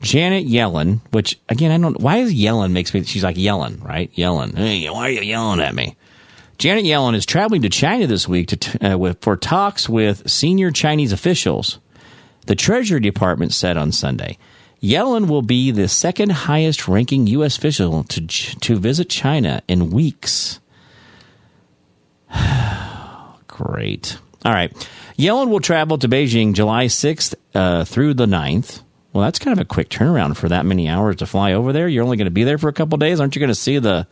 Janet Yellen. Which again, I don't. Why is Yellen makes me? She's like Yellen, right? Yellen. Hey, why are you yelling at me? Janet Yellen is traveling to China this week to uh, with, for talks with senior Chinese officials. The Treasury Department said on Sunday. Yellen will be the second highest ranking U.S. official to, to visit China in weeks. Great. All right. Yellen will travel to Beijing July 6th uh, through the 9th. Well, that's kind of a quick turnaround for that many hours to fly over there. You're only going to be there for a couple days. Aren't you going to see the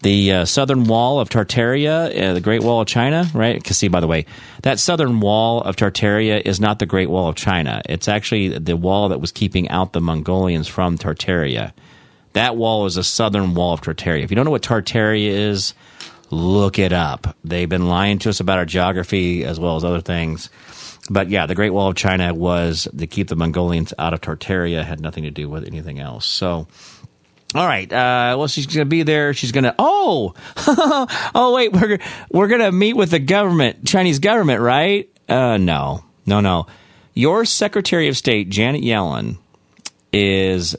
the uh, southern wall of Tartaria, uh, the Great Wall of China, right? Because see, by the way, that southern wall of Tartaria is not the Great Wall of China. It's actually the wall that was keeping out the Mongolians from Tartaria. That wall is a southern wall of Tartaria. If you don't know what Tartaria is, look it up. They've been lying to us about our geography as well as other things. But yeah, the Great Wall of China was to keep the Mongolians out of Tartaria, had nothing to do with anything else. So, all right. Uh, well, she's going to be there. She's going to. Oh, oh, wait. We're we're going to meet with the government, Chinese government, right? Uh, no, no, no. Your Secretary of State, Janet Yellen, is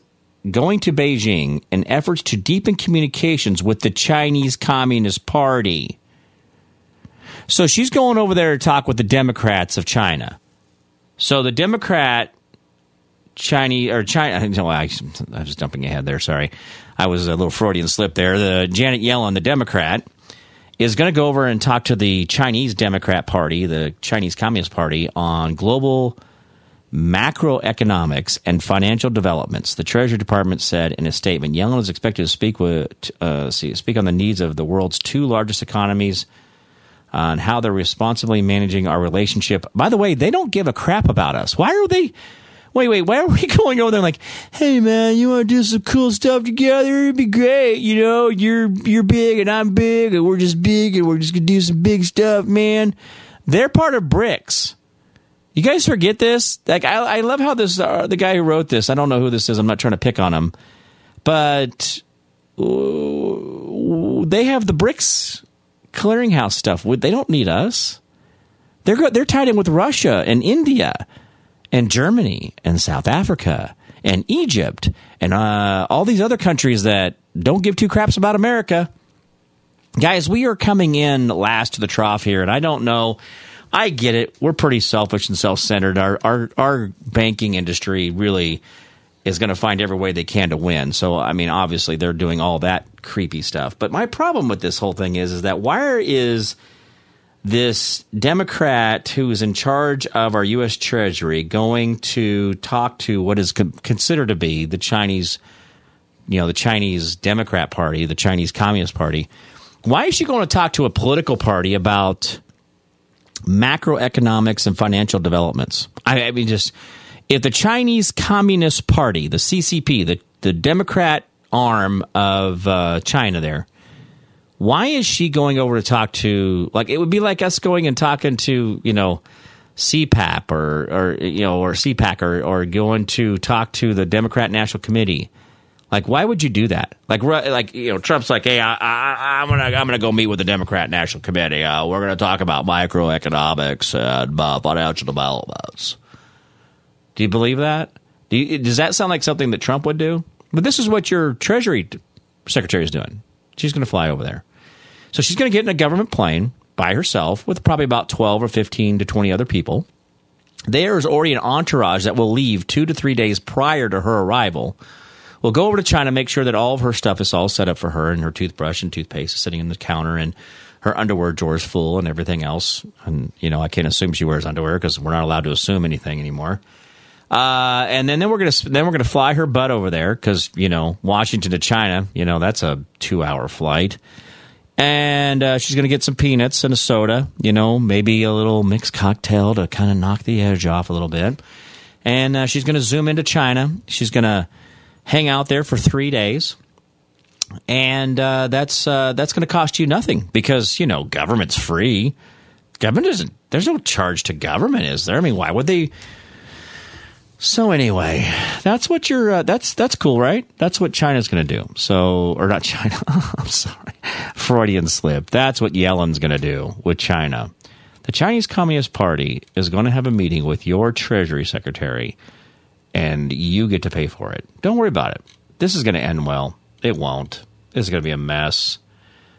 going to Beijing in efforts to deepen communications with the Chinese Communist Party. So she's going over there to talk with the Democrats of China. So the Democrat Chinese or China. No, I, I was jumping ahead there. Sorry, I was a little Freudian slip there. The Janet Yellen, the Democrat, is going to go over and talk to the Chinese Democrat Party, the Chinese Communist Party, on global macroeconomics and financial developments. The Treasury Department said in a statement, Yellen is expected to speak with uh, see, speak on the needs of the world's two largest economies. On how they're responsibly managing our relationship. By the way, they don't give a crap about us. Why are they? wait, wait, why are we going over there like, hey man, you want to do some cool stuff together? It'd be great. You know, you're, you're big and I'm big and we're just big and we're just to do some big stuff, man. They're part of BRICS. You guys forget this? Like, I, I love how this, uh, the guy who wrote this, I don't know who this is. I'm not trying to pick on him, but uh, they have the BRICS clearinghouse stuff. They don't need us. They're, they're tied in with Russia and India and Germany and South Africa and Egypt and uh, all these other countries that don't give two craps about America. Guys, we are coming in last to the trough here, and I don't know I get it. We're pretty selfish and self centered. Our, our, our banking industry really is going to find every way they can to win. So, I mean, obviously they're doing all that creepy stuff. But my problem with this whole thing is, is that why is this Democrat who is in charge of our U.S. Treasury going to talk to what is considered to be the Chinese, you know, the Chinese Democrat Party, the Chinese Communist Party? Why is she going to talk to a political party about macroeconomics and financial developments? I, I mean, just if the Chinese Communist Party, the CCP, the the Democrat arm of uh, China, there, why is she going over to talk to? Like, it would be like us going and talking to you know. CPAP or, or you know or CPAC or, or going to talk to the Democrat National Committee like, why would you do that? Like, like you know, Trump's like, hey, I, am gonna I'm gonna go meet with the Democrat National Committee. Uh, we're gonna talk about microeconomics and uh, financial developments. Do you believe that? Do you, does that sound like something that Trump would do? But this is what your Treasury Secretary is doing. She's going to fly over there. So she's going to get in a government plane by herself with probably about 12 or 15 to 20 other people. There is already an entourage that will leave two to three days prior to her arrival. We'll go over to China, make sure that all of her stuff is all set up for her, and her toothbrush and toothpaste is sitting in the counter, and her underwear drawer is full, and everything else. And you know, I can't assume she wears underwear because we're not allowed to assume anything anymore. Uh, and then, then we're gonna then we're gonna fly her butt over there because you know Washington to China, you know that's a two hour flight, and uh, she's gonna get some peanuts and a soda, you know maybe a little mixed cocktail to kind of knock the edge off a little bit, and uh, she's gonna zoom into China. She's gonna hang out there for three days, and uh, that's uh, that's gonna cost you nothing because you know government's free. Government doesn't. There's no charge to government, is there? I mean, why would they? So anyway, that's what you're. Uh, that's that's cool, right? That's what China's going to do. So, or not China. I'm sorry, Freudian slip. That's what Yellen's going to do with China. The Chinese Communist Party is going to have a meeting with your Treasury Secretary, and you get to pay for it. Don't worry about it. This is going to end well. It won't. This is going to be a mess.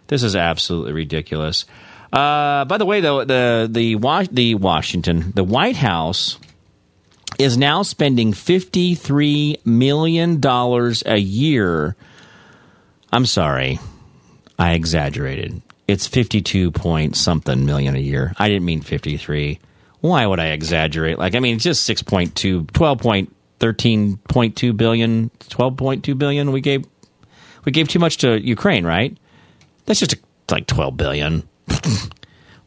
This is absolutely ridiculous. Uh, by the way, though, the the the Washington, the White House is now spending $53 million a year. I'm sorry, I exaggerated. It's 52 point something million a year. I didn't mean 53. Why would I exaggerate? Like, I mean, it's just 6.2, 12.13.2 billion, 12.2 billion we gave. We gave too much to Ukraine, right? That's just like 12 billion.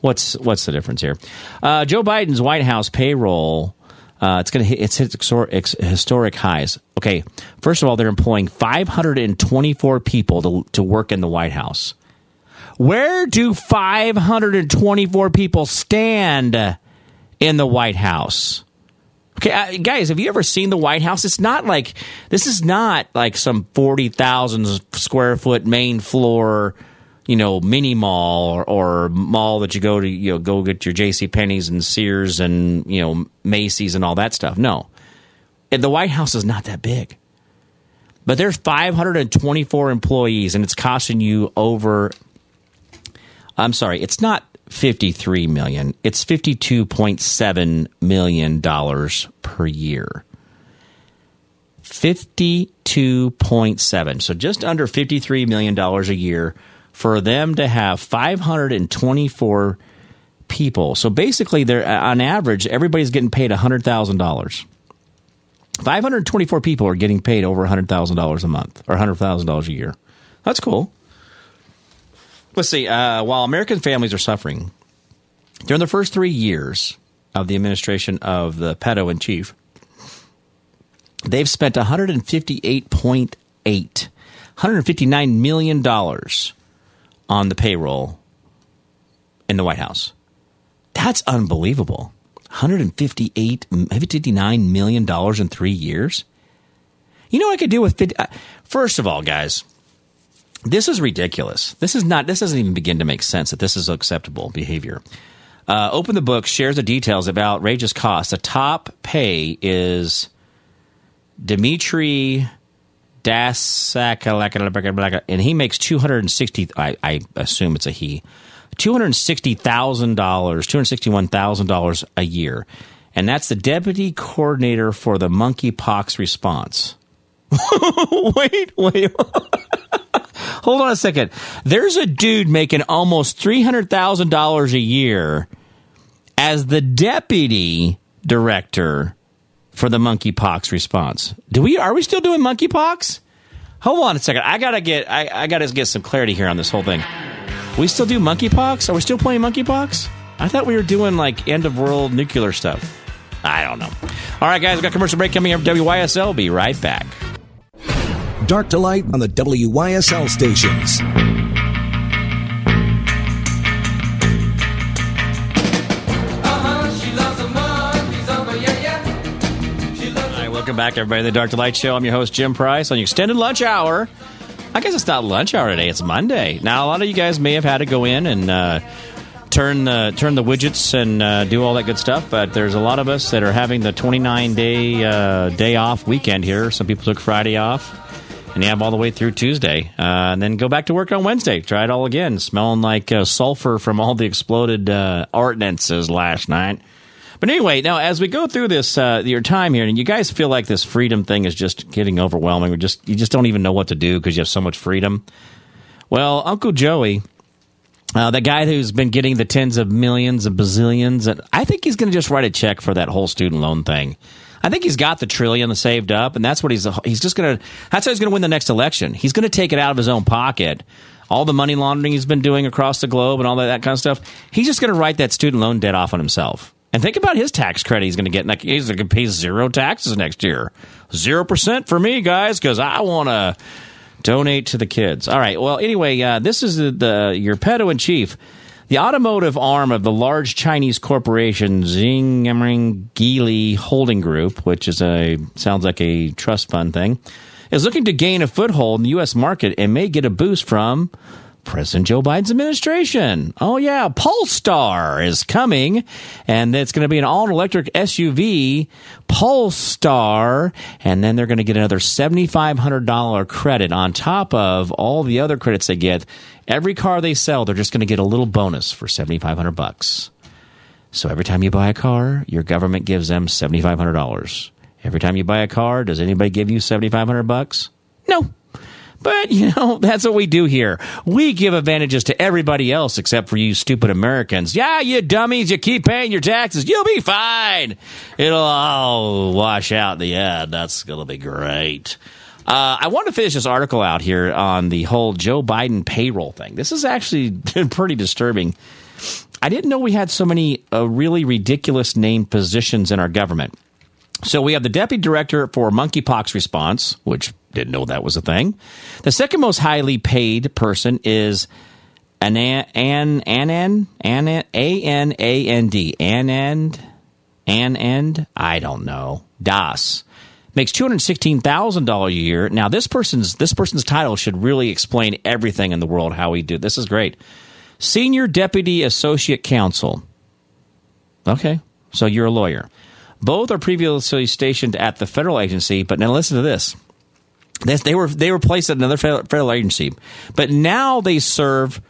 what's what's the difference here? Uh, Joe Biden's White House payroll uh, it's going to hit it's historic highs. Okay, first of all, they're employing 524 people to to work in the White House. Where do 524 people stand in the White House? Okay, uh, guys, have you ever seen the White House? It's not like this is not like some 40,000 square foot main floor you know, mini mall or, or, mall that you go to, you know, go get your J.C. Penney's and Sears and you know Macy's and all that stuff. No, the White House is not that big, but there's 524 employees, and it's costing you over. I'm sorry, it's not 53 million; it's 52.7 million dollars per year. 52.7 so just under 53 million dollars a year for them to have 524 people. So basically, they're on average, everybody's getting paid $100,000. 524 people are getting paid over $100,000 a month or $100,000 a year. That's cool. Let's see. Uh, while American families are suffering, during the first three years of the administration of the pedo in chief, they've spent 158.8 $159 million on the payroll in the White House. That's unbelievable. 158 59 million dollars in 3 years. You know what I could do with 50 uh, First of all, guys, this is ridiculous. This is not this doesn't even begin to make sense that this is acceptable behavior. Uh, open the book shares the details of outrageous costs. The top pay is Dimitri Dasak, and he makes 260, I, I assume it's a he, $260,000, $261,000 a year. And that's the deputy coordinator for the monkeypox response. wait, wait. Hold on a second. There's a dude making almost $300,000 a year as the deputy director for the monkeypox response. Do we are we still doing monkeypox? Hold on a second. I gotta get I, I gotta get some clarity here on this whole thing. We still do monkeypox? Are we still playing monkeypox? I thought we were doing like end of world nuclear stuff. I don't know. All right, guys, we got commercial break coming up. WYSL. Be right back. Dark to light on the WYSL stations. Welcome back, everybody, to the Dark to Light Show. I'm your host, Jim Price, on your extended lunch hour. I guess it's not lunch hour today; it's Monday. Now, a lot of you guys may have had to go in and uh, turn the turn the widgets and uh, do all that good stuff, but there's a lot of us that are having the 29 day uh, day off weekend here. Some people took Friday off, and you have all the way through Tuesday, uh, and then go back to work on Wednesday. Try it all again, smelling like uh, sulfur from all the exploded uh, ordinances last night. But anyway, now as we go through this, uh, your time here, and you guys feel like this freedom thing is just getting overwhelming. We just you just don't even know what to do because you have so much freedom. Well, Uncle Joey, uh, the guy who's been getting the tens of millions of bazillions, and I think he's going to just write a check for that whole student loan thing. I think he's got the trillion saved up, and that's what he's he's just going to. That's how he's going to win the next election. He's going to take it out of his own pocket. All the money laundering he's been doing across the globe and all that, that kind of stuff. He's just going to write that student loan debt off on himself. And think about his tax credit he's going to get. Like, he's going to pay zero taxes next year. Zero percent for me, guys, because I want to donate to the kids. All right. Well, anyway, uh, this is the, the your pedo in chief. The automotive arm of the large Chinese corporation Xinjiang Geely Holding Group, which is a sounds like a trust fund thing, is looking to gain a foothold in the U.S. market and may get a boost from President Joe Biden's administration. Oh yeah, Polestar is coming, and it's going to be an all-electric SUV, Polestar, and then they're going to get another seventy-five hundred dollar credit on top of all the other credits they get. Every car they sell, they're just going to get a little bonus for seventy-five hundred bucks. So every time you buy a car, your government gives them seventy-five hundred dollars. Every time you buy a car, does anybody give you seventy-five hundred bucks? No. But, you know, that's what we do here. We give advantages to everybody else except for you stupid Americans. Yeah, you dummies, you keep paying your taxes. You'll be fine. It'll all wash out in the end. That's going to be great. Uh, I want to finish this article out here on the whole Joe Biden payroll thing. This is actually pretty disturbing. I didn't know we had so many uh, really ridiculous named positions in our government. So we have the deputy director for monkeypox response, which didn't know that was a thing. The second most highly paid person is an an an an a n a n d Anand Anand I don't know Das makes two hundred sixteen thousand dollars a year. Now this person's this person's title should really explain everything in the world how we do. This is great. Senior Deputy Associate Counsel. Okay, so you're a lawyer. Both are previously stationed at the federal agency, but now listen to this. They, they were they were placed at another federal, federal agency, but now they serve.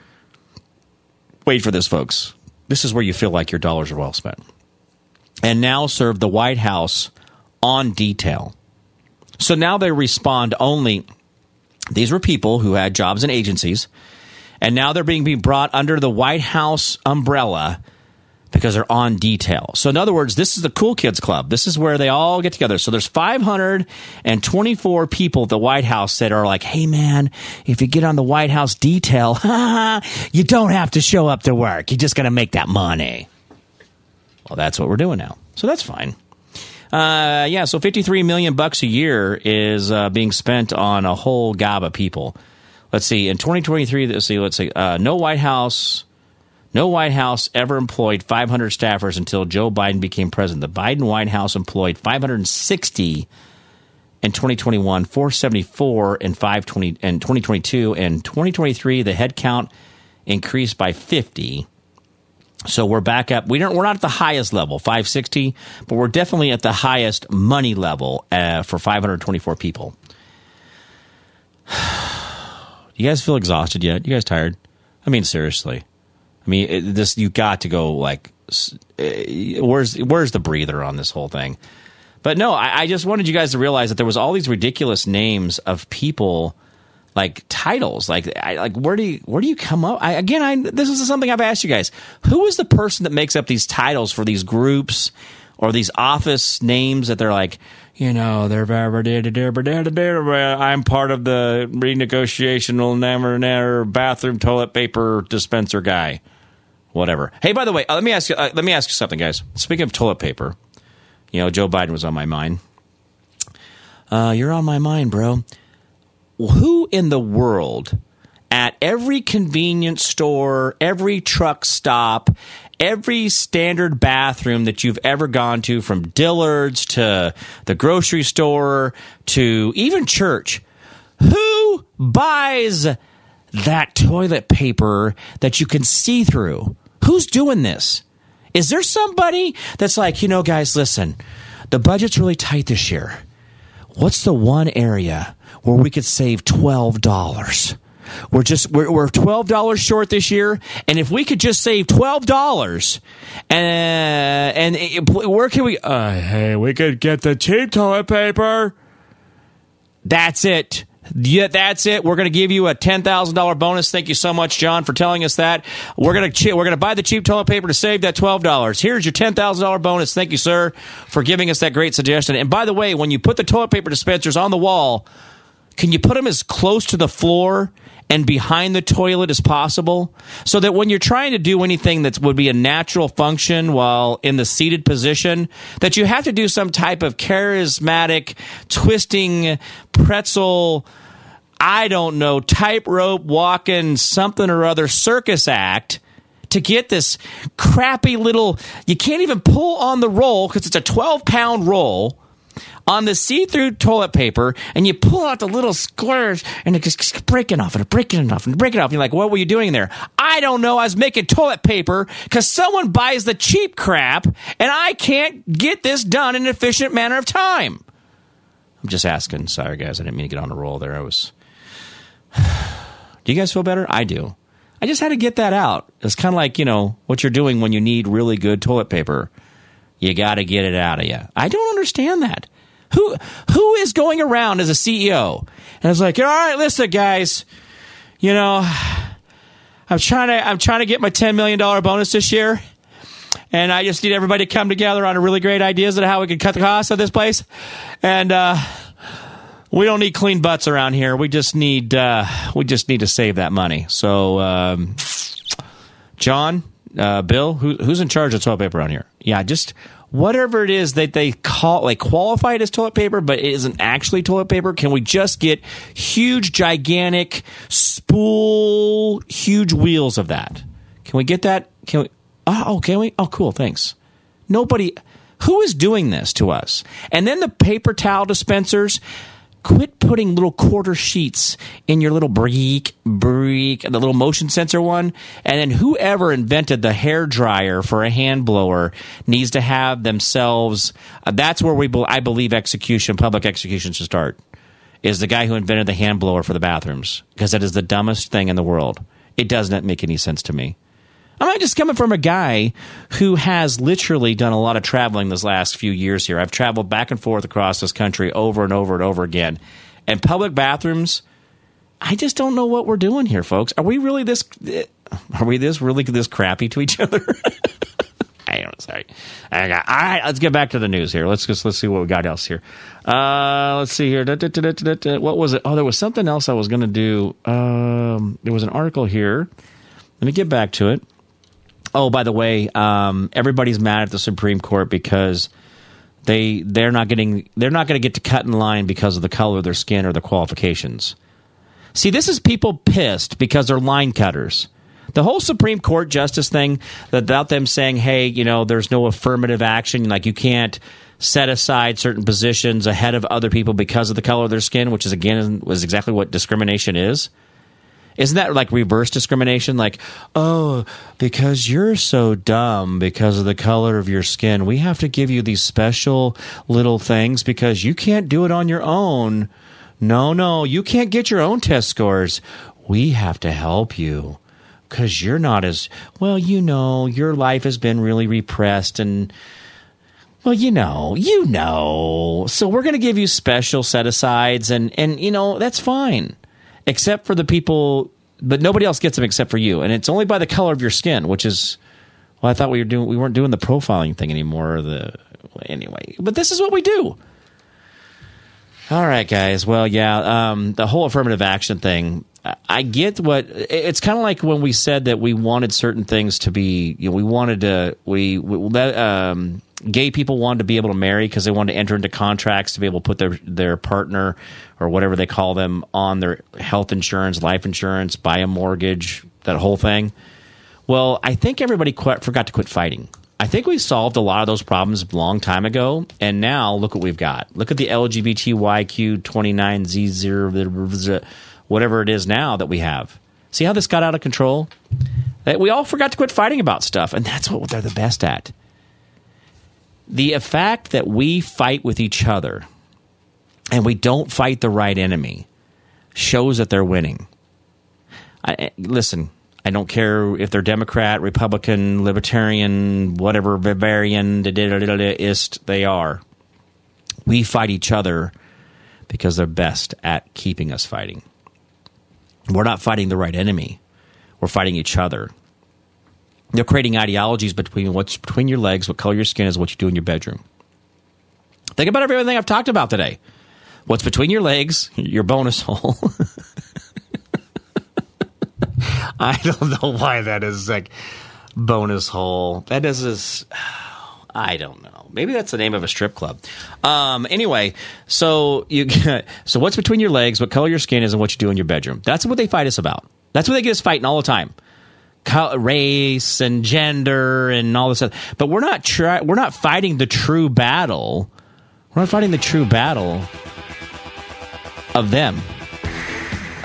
Wait for this, folks. This is where you feel like your dollars are well spent, and now serve the White House on detail. So now they respond only. These were people who had jobs in agencies, and now they're being brought under the White House umbrella because they're on detail. So in other words, this is the cool kids club. This is where they all get together. So there's 524 people at the White House that are like, "Hey man, if you get on the White House detail, you don't have to show up to work. You're just going to make that money." Well, that's what we're doing now. So that's fine. Uh, yeah, so 53 million bucks a year is uh, being spent on a whole gob of people. Let's see, in 2023, let's see, let's see, uh, no White House no White House ever employed 500 staffers until Joe Biden became president. The Biden White House employed 560 in 2021, 474 in 520 and 2022, and 2023 the headcount increased by 50. So we're back up. We don't. We're not at the highest level, 560, but we're definitely at the highest money level uh, for 524 people. Do you guys feel exhausted yet? You guys tired? I mean, seriously. I mean, it, this you got to go like, eh, where's where's the breather on this whole thing? But no, I, I just wanted you guys to realize that there was all these ridiculous names of people, like titles, like I, like where do you where do you come up? I, again, I this is something I've asked you guys. Who is the person that makes up these titles for these groups or these office names that they're like, you know, they're I'm part of the renegotiational bathroom toilet paper dispenser guy whatever. Hey, by the way, uh, let me ask you. Uh, let me ask you something, guys. Speaking of toilet paper, you know, Joe Biden was on my mind. Uh, you're on my mind, bro. Who in the world, at every convenience store, every truck stop, every standard bathroom that you've ever gone to, from Dillard's to the grocery store to even church, who buys that toilet paper that you can see through? Who's doing this? Is there somebody that's like, you know, guys, listen, the budget's really tight this year. What's the one area where we could save twelve dollars? We're just we're, we're twelve dollars short this year, and if we could just save twelve dollars, and and where can we? Uh, hey, we could get the cheap toilet paper. That's it. Yeah, that's it. We're going to give you a ten thousand dollar bonus. Thank you so much, John, for telling us that. We're going to we're going to buy the cheap toilet paper to save that twelve dollars. Here's your ten thousand dollar bonus. Thank you, sir, for giving us that great suggestion. And by the way, when you put the toilet paper dispensers on the wall, can you put them as close to the floor and behind the toilet as possible? So that when you're trying to do anything that would be a natural function while in the seated position that you have to do some type of charismatic twisting pretzel I don't know tightrope walking something or other circus act to get this crappy little you can't even pull on the roll because it's a 12 pound roll on the see-through toilet paper and you pull out the little squares and it's just breaking off and breaking off and breaking off. You're like, what were you doing there? I don't know. I was making toilet paper because someone buys the cheap crap and I can't get this done in an efficient manner of time. I'm just asking. Sorry, guys. I didn't mean to get on a roll there. I was. do you guys feel better? I do. I just had to get that out. It's kind of like, you know, what you're doing when you need really good toilet paper. You got to get it out of you. I don't understand that. Who who is going around as a CEO and it's like, all right, listen, guys, you know, I'm trying to I'm trying to get my ten million dollar bonus this year, and I just need everybody to come together on a really great ideas of how we can cut the costs of this place, and uh, we don't need clean butts around here. We just need uh, we just need to save that money. So, um, John, uh, Bill, who, who's in charge of toilet paper around here? Yeah, just whatever it is that they call like qualify it as toilet paper, but it isn't actually toilet paper. Can we just get huge, gigantic spool, huge wheels of that? Can we get that? Can we? Oh, oh can we? Oh, cool. Thanks. Nobody. Who is doing this to us? And then the paper towel dispensers. Quit putting little quarter sheets in your little break, break, the little motion sensor one. And then whoever invented the hair dryer for a hand blower needs to have themselves. Uh, that's where we, I believe, execution, public execution should start. Is the guy who invented the hand blower for the bathrooms because that is the dumbest thing in the world. It does not make any sense to me. I'm not just coming from a guy who has literally done a lot of traveling this last few years here. I've traveled back and forth across this country over and over and over again. And public bathrooms, I just don't know what we're doing here, folks. Are we really this? Are we this really this crappy to each other? I don't. Sorry. I got, all right, let's get back to the news here. Let's just let's see what we got else here. Uh, let's see here. Da, da, da. What was it? Oh, there was something else I was going to do. Um, there was an article here. Let me get back to it. Oh, by the way, um, everybody's mad at the Supreme Court because they they're not getting they're not going to get to cut in line because of the color of their skin or their qualifications. See, this is people pissed because they're line cutters. The whole Supreme Court justice thing, without them saying, "Hey, you know, there's no affirmative action, like you can't set aside certain positions ahead of other people because of the color of their skin," which is again was exactly what discrimination is. Isn't that like reverse discrimination? Like, oh, because you're so dumb because of the color of your skin, we have to give you these special little things because you can't do it on your own. No, no, you can't get your own test scores. We have to help you. because you're not as well. You know, your life has been really repressed and. Well, you know, you know. So we're going to give you special set asides, and and you know that's fine, except for the people. But nobody else gets them except for you, and it's only by the color of your skin, which is. Well, I thought we were doing. We weren't doing the profiling thing anymore. Or the anyway, but this is what we do. All right, guys. Well, yeah, um, the whole affirmative action thing. I- I get what it's kind of like when we said that we wanted certain things to be. You know, we wanted to. We, we that, um, gay people wanted to be able to marry because they wanted to enter into contracts to be able to put their their partner or whatever they call them on their health insurance, life insurance, buy a mortgage, that whole thing. Well, I think everybody forgot to quit fighting. I think we solved a lot of those problems a long time ago, and now look what we've got. Look at the LGBTYQ29Z0, whatever it is now that we have. See how this got out of control? We all forgot to quit fighting about stuff, and that's what they're the best at. The fact that we fight with each other and we don't fight the right enemy shows that they're winning. I, listen, I don't care if they're Democrat, Republican, Libertarian, whatever Bavarian, ist they are. We fight each other because they're best at keeping us fighting. We're not fighting the right enemy. We're fighting each other. They're creating ideologies between what's between your legs, what color your skin is, what you do in your bedroom. Think about everything I've talked about today. What's between your legs, your bonus hole. I don't know why that is like bonus hole. That is is I don't know. Maybe that's the name of a strip club. Um, anyway, so you so what's between your legs, what color your skin is, and what you do in your bedroom. That's what they fight us about. That's what they get us fighting all the time. Race and gender and all this stuff. But we're not try- we're not fighting the true battle. We're not fighting the true battle of them.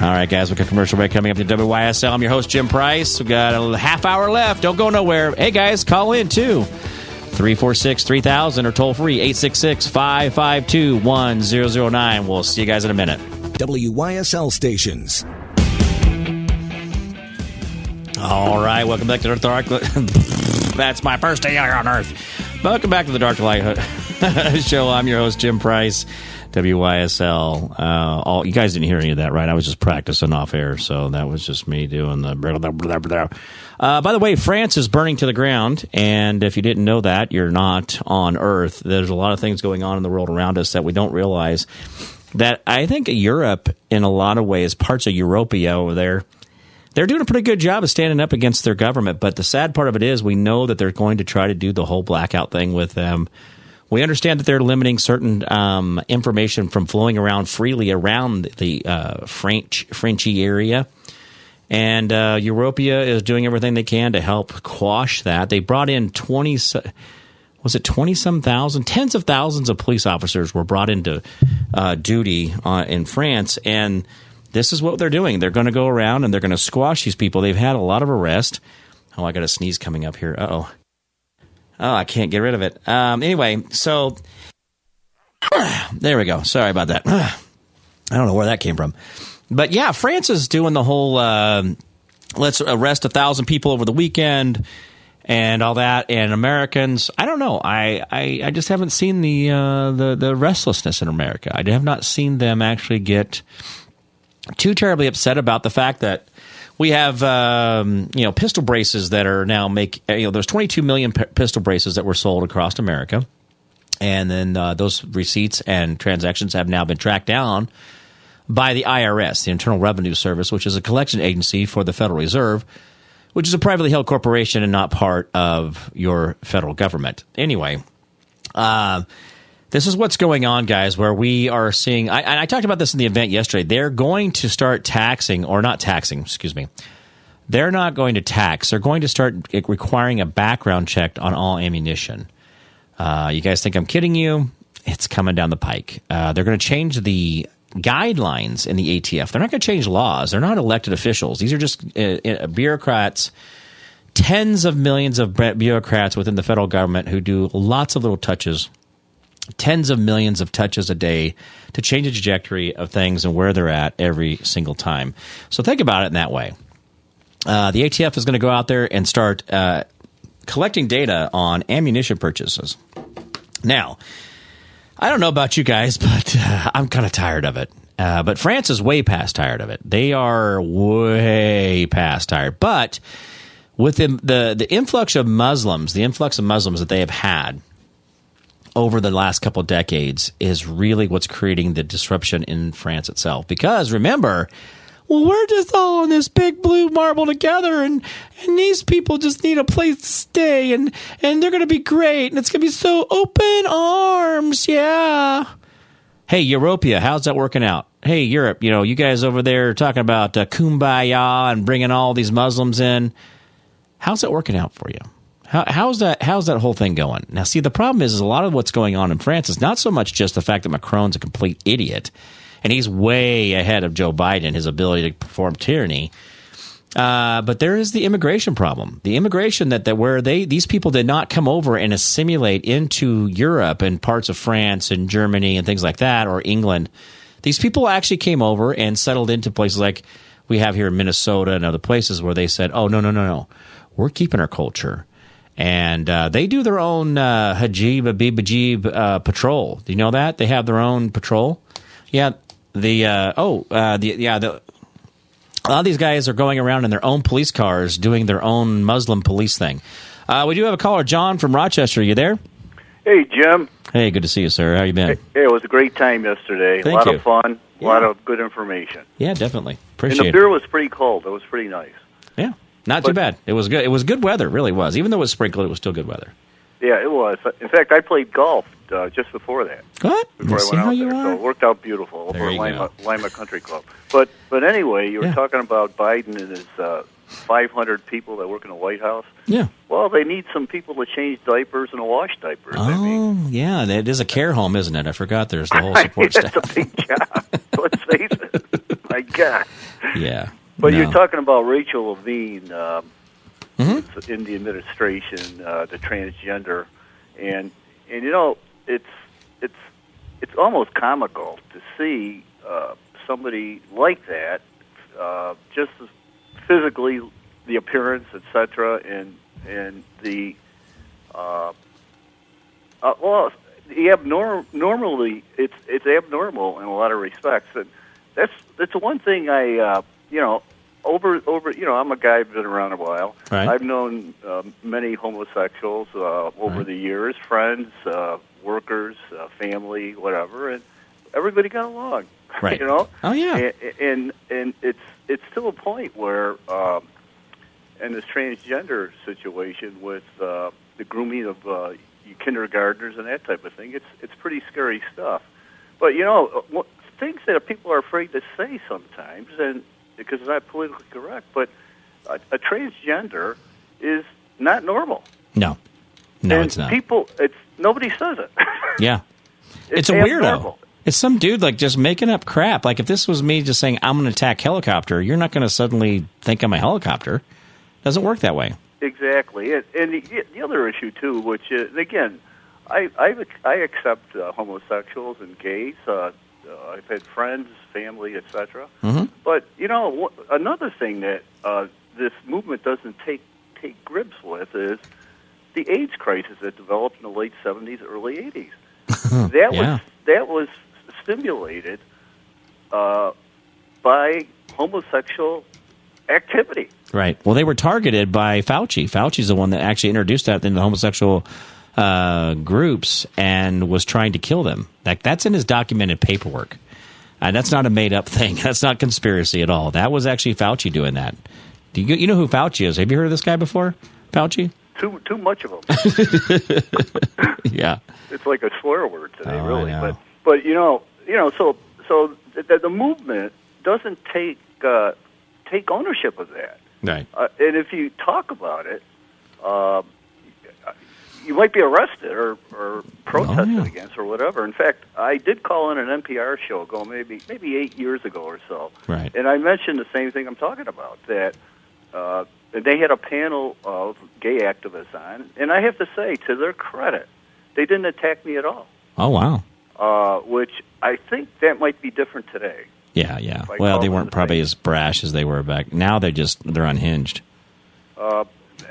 All right, guys, we've got commercial break coming up to WYSL. I'm your host, Jim Price. We've got a half hour left. Don't go nowhere. Hey, guys, call in too. 346 3000 or toll free 866 552 1009. We'll see you guys in a minute. WYSL stations. All right, welcome back to the Dark. That's my first day here on Earth. Welcome back to the Dark Light show. I'm your host, Jim Price, WYSL. Uh, all you guys didn't hear any of that, right? I was just practicing off air, so that was just me doing the. Uh, by the way, France is burning to the ground, and if you didn't know that, you're not on Earth. There's a lot of things going on in the world around us that we don't realize. That I think Europe, in a lot of ways, parts of Europia over there they're doing a pretty good job of standing up against their government. But the sad part of it is, we know that they're going to try to do the whole blackout thing with them. We understand that they're limiting certain um, information from flowing around freely around the uh, French Frenchy area. And uh, Europia is doing everything they can to help quash that. They brought in 20, was it 20 some thousand? Tens of thousands of police officers were brought into uh, duty uh, in France. And this is what they're doing. They're going to go around and they're going to squash these people. They've had a lot of arrest. Oh, I got a sneeze coming up here. Uh oh. Oh, I can't get rid of it. Um, anyway, so there we go. Sorry about that. I don't know where that came from. But yeah, France is doing the whole um let's arrest a thousand people over the weekend and all that. And Americans, I don't know. I, I, I just haven't seen the, uh, the, the restlessness in America. I have not seen them actually get too terribly upset about the fact that we have um, you know pistol braces that are now make you know there's 22 million p- pistol braces that were sold across America, and then uh, those receipts and transactions have now been tracked down by the IRS, the Internal Revenue Service, which is a collection agency for the Federal Reserve, which is a privately held corporation and not part of your federal government. Anyway, uh, this is what's going on, guys, where we are seeing. I, I talked about this in the event yesterday. They're going to start taxing, or not taxing, excuse me. They're not going to tax. They're going to start requiring a background check on all ammunition. Uh, you guys think I'm kidding you? It's coming down the pike. Uh, they're going to change the guidelines in the ATF. They're not going to change laws. They're not elected officials. These are just uh, uh, bureaucrats tens of millions of bureaucrats within the federal government who do lots of little touches, tens of millions of touches a day to change the trajectory of things and where they're at every single time. So think about it in that way. uh, the ATF is going to go out there and start uh, collecting data on ammunition purchases. Now, I don't know about you guys, but uh, I'm kind of tired of it. Uh, but France is way past tired of it. They are way past tired. But with the, the the influx of Muslims, the influx of Muslims that they have had over the last couple decades is really what's creating the disruption in France itself. Because remember, well, we're just all in this big blue marble together, and and these people just need a place to stay, and and they're gonna be great, and it's gonna be so open arms, yeah. Hey, Europea, how's that working out? Hey, Europe, you know, you guys over there talking about uh, kumbaya and bringing all these Muslims in. How's that working out for you? How, how's that? How's that whole thing going? Now, see, the problem is, is a lot of what's going on in France is not so much just the fact that Macron's a complete idiot, and he's way ahead of Joe Biden, his ability to perform tyranny. Uh, but there is the immigration problem. The immigration that, that where they these people did not come over and assimilate into Europe and parts of France and Germany and things like that or England. These people actually came over and settled into places like we have here in Minnesota and other places where they said, "Oh no no no no, we're keeping our culture." And uh, they do their own uh, Hajib Abib Ajib uh, patrol. Do you know that they have their own patrol? Yeah, the uh, oh uh, the yeah the a lot of these guys are going around in their own police cars doing their own Muslim police thing. Uh, we do have a caller, John from Rochester. Are You there? Hey, Jim. Hey, good to see you, sir. How you been? Hey, it was a great time yesterday. Thank a lot you. of fun, a Yeah. lot of good information. Yeah, definitely. Appreciate it. And the it. beer was pretty cold. It was pretty nice. Not too bad. It was good. It was good weather. Really was. Even though it was sprinkled, it was still good weather. Yeah, it was. In fact, I played golf uh, just before that. What? Before See I went how out you there, so it worked out beautiful There over Lima, go. Lima Country Club. But but anyway, you were Yeah. talking about Biden and his uh, 500 people that work in the White House. Yeah. Well, they need some people to change diapers and to wash diapers. I mean, Oh, yeah. It is a care home, isn't it? I forgot. There's the whole support staff. a big job. Let's face it. My God. Yeah. But No. you're talking about Rachel Levine um, Mhm. in the administration, uh, the transgender, and and you know it's it's it's almost comical to see uh, somebody like that, uh, just as physically the appearance, etc., and and the uh, uh, well, the abnorm normally it's it's abnormal in a lot of respects, and that's that's the one thing I uh, you know over over you know I'm a guy who's been around a while. Right. I've known uh, many homosexuals uh, over Right. the years, friends, uh, workers, uh, family, whatever, and everybody got along. Right. you know. Oh, yeah. And and, and it's it's to a point where. Um, and this transgender situation with uh, the grooming of uh, kindergartners and that type of thing, it's it's pretty scary stuff. But you know, what, things that people are afraid to say sometimes, and because it's not politically correct, but a, a transgender is not normal. No. No, and it's not. People, it's nobody says it. yeah. It's, a weirdo. It's some dude like just making up crap. Like if this was me just saying I'm going to attack helicopter, you're not going to suddenly think I'm a helicopter. Doesn't work that way. Exactly, and, and the, the other issue too, which is again, I I, I accept uh, homosexuals and gays. Uh, uh, I've had friends, family, etc. Mhm. But you know, wh- another thing that uh, this movement doesn't take take grips with is the AIDS crisis that developed in the late seventies, early eighties. that Yeah. was that was stimulated uh, by homosexual activity. Right. Well, they were targeted by Fauci. Fauci's the one that actually introduced that into the homosexual uh, groups and was trying to kill them. Like that's in his documented paperwork. And that's not a made up thing. That's not conspiracy at all. That was actually Fauci doing that. Do you you know who Fauci is? Have you heard of this guy before? Fauci? Too too much of them. Yeah. it's like a slur word today, Oh, really. But but you know you know so so the, the movement doesn't take uh, take ownership of that. Right. Uh, and if you talk about it, uh, you might be arrested or, or protested Oh, yeah. against or whatever. In fact, I did call in an NPR show ago, maybe maybe eight years ago or so, Right. and I mentioned the same thing I'm talking about that. Uh, they had a panel of gay activists on, and I have to say, to their credit, they didn't attack me at all. Oh wow. Uh, which I think that might be different today. Yeah, yeah. Well, they weren't probably as brash as they were back. Now they're just they're unhinged.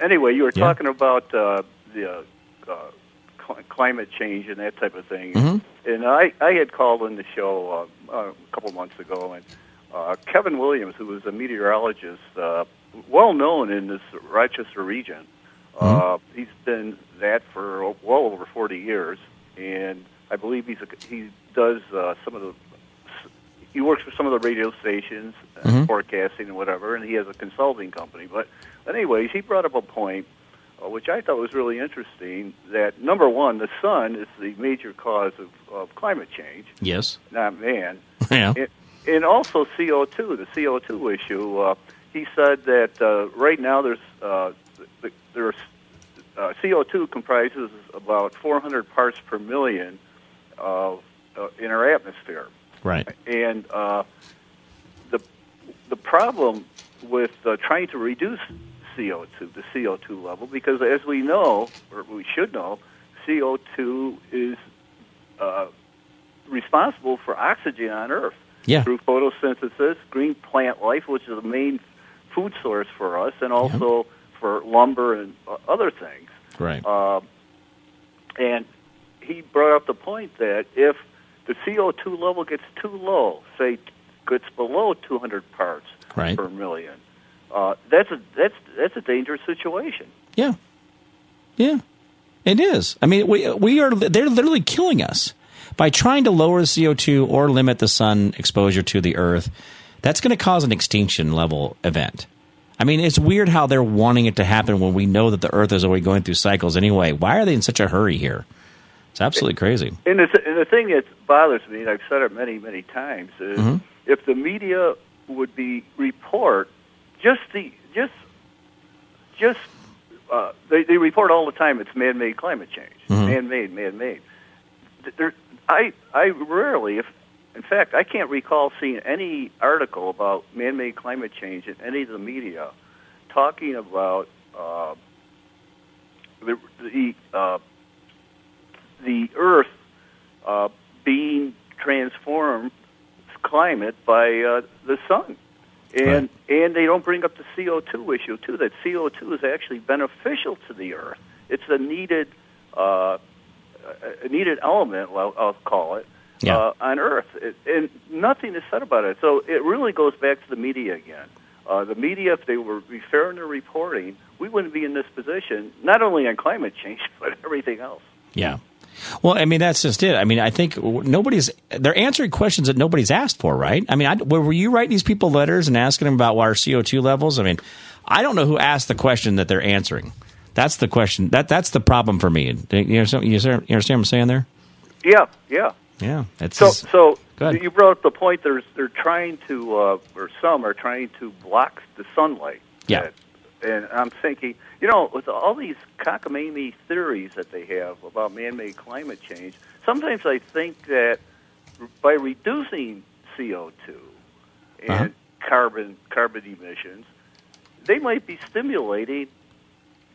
Anyway, you were Yeah. talking about uh, the uh, cl- climate change and that type of thing, Mm-hmm. and I I had called in the show uh, uh, a couple months ago, and uh, Kevin Williams, who was a meteorologist, uh, well known in this Rochester region, uh, Mm-hmm. he's been that for well over forty years, and I believe he's a, he does uh, some of the he works for some of the radio stations, uh, Mm-hmm. forecasting and whatever, and he has a consulting company. But anyways, he brought up a point which I thought was really interesting. That number one, the sun is the major cause of, of climate change, Yes. not man, Yeah. and, and also CO2, the CO2 issue. Uh, he said that uh, right now there's uh, there's uh, CO2 comprises about 400 parts per million of uh, in our atmosphere Right. and uh, the the problem with uh, trying to reduce CO2, the CO2 level, because as we know, or we should know, CO2 is uh, responsible for oxygen on Earth Yeah. through photosynthesis, green plant life, which is the main food source for us, and also for lumber and uh, other things. Right. Uh, and he brought up the point that if the CO2 level gets too low, say gets below 200 parts Right. per million, uh, that's a that's that's a dangerous situation. Yeah. Yeah. It is. I mean, we we are they're literally killing us by trying to lower the CO2 or limit the sun exposure to the earth. That's going to cause an extinction level event. I mean, it's weird how they're wanting it to happen when we know that the earth is already going through cycles anyway. Why are they in such a hurry here? It's absolutely crazy. And the, and the thing that bothers me, and I've said it many, many times, is Mhm. if the media would be report just the just just uh, they they report all the time it's man-made climate change, man-made, man-made. There, I I rarely, if in fact, I can't recall seeing any article about man-made climate change in any of the media talking about uh, the the uh, the Earth uh, being transformed climate by uh, the sun. And and they don't bring up the CO2 issue too. That CO2 is actually beneficial to the Earth. It's a needed uh, a needed element. I'll, I'll call it Yeah. uh, on Earth, it, and nothing is said about it. So it really goes back to the media again. Uh, the media, if they were fair in their reporting, we wouldn't be in this position. Not only on climate change, but everything else. Yeah. Well, I mean, that's just it. I mean, I think nobody's they're answering questions that nobody's asked for, right? I mean, I, were you writing these people letters and asking them about what our CO two levels? I mean, I don't know who asked the question that they're answering. That's the question. That that's the problem for me. You understand, you understand what I'm saying there? Yeah, yeah. Yeah. It's So, so you brought up the point. There's they're trying to, uh, or some are trying to block the sunlight. Yeah. That- and I'm thinking, you know, with all these cockamamie theories that they have about man-made climate change, sometimes I think that by reducing CO2 and Uh-huh. carbon carbon emissions, they might be stimulating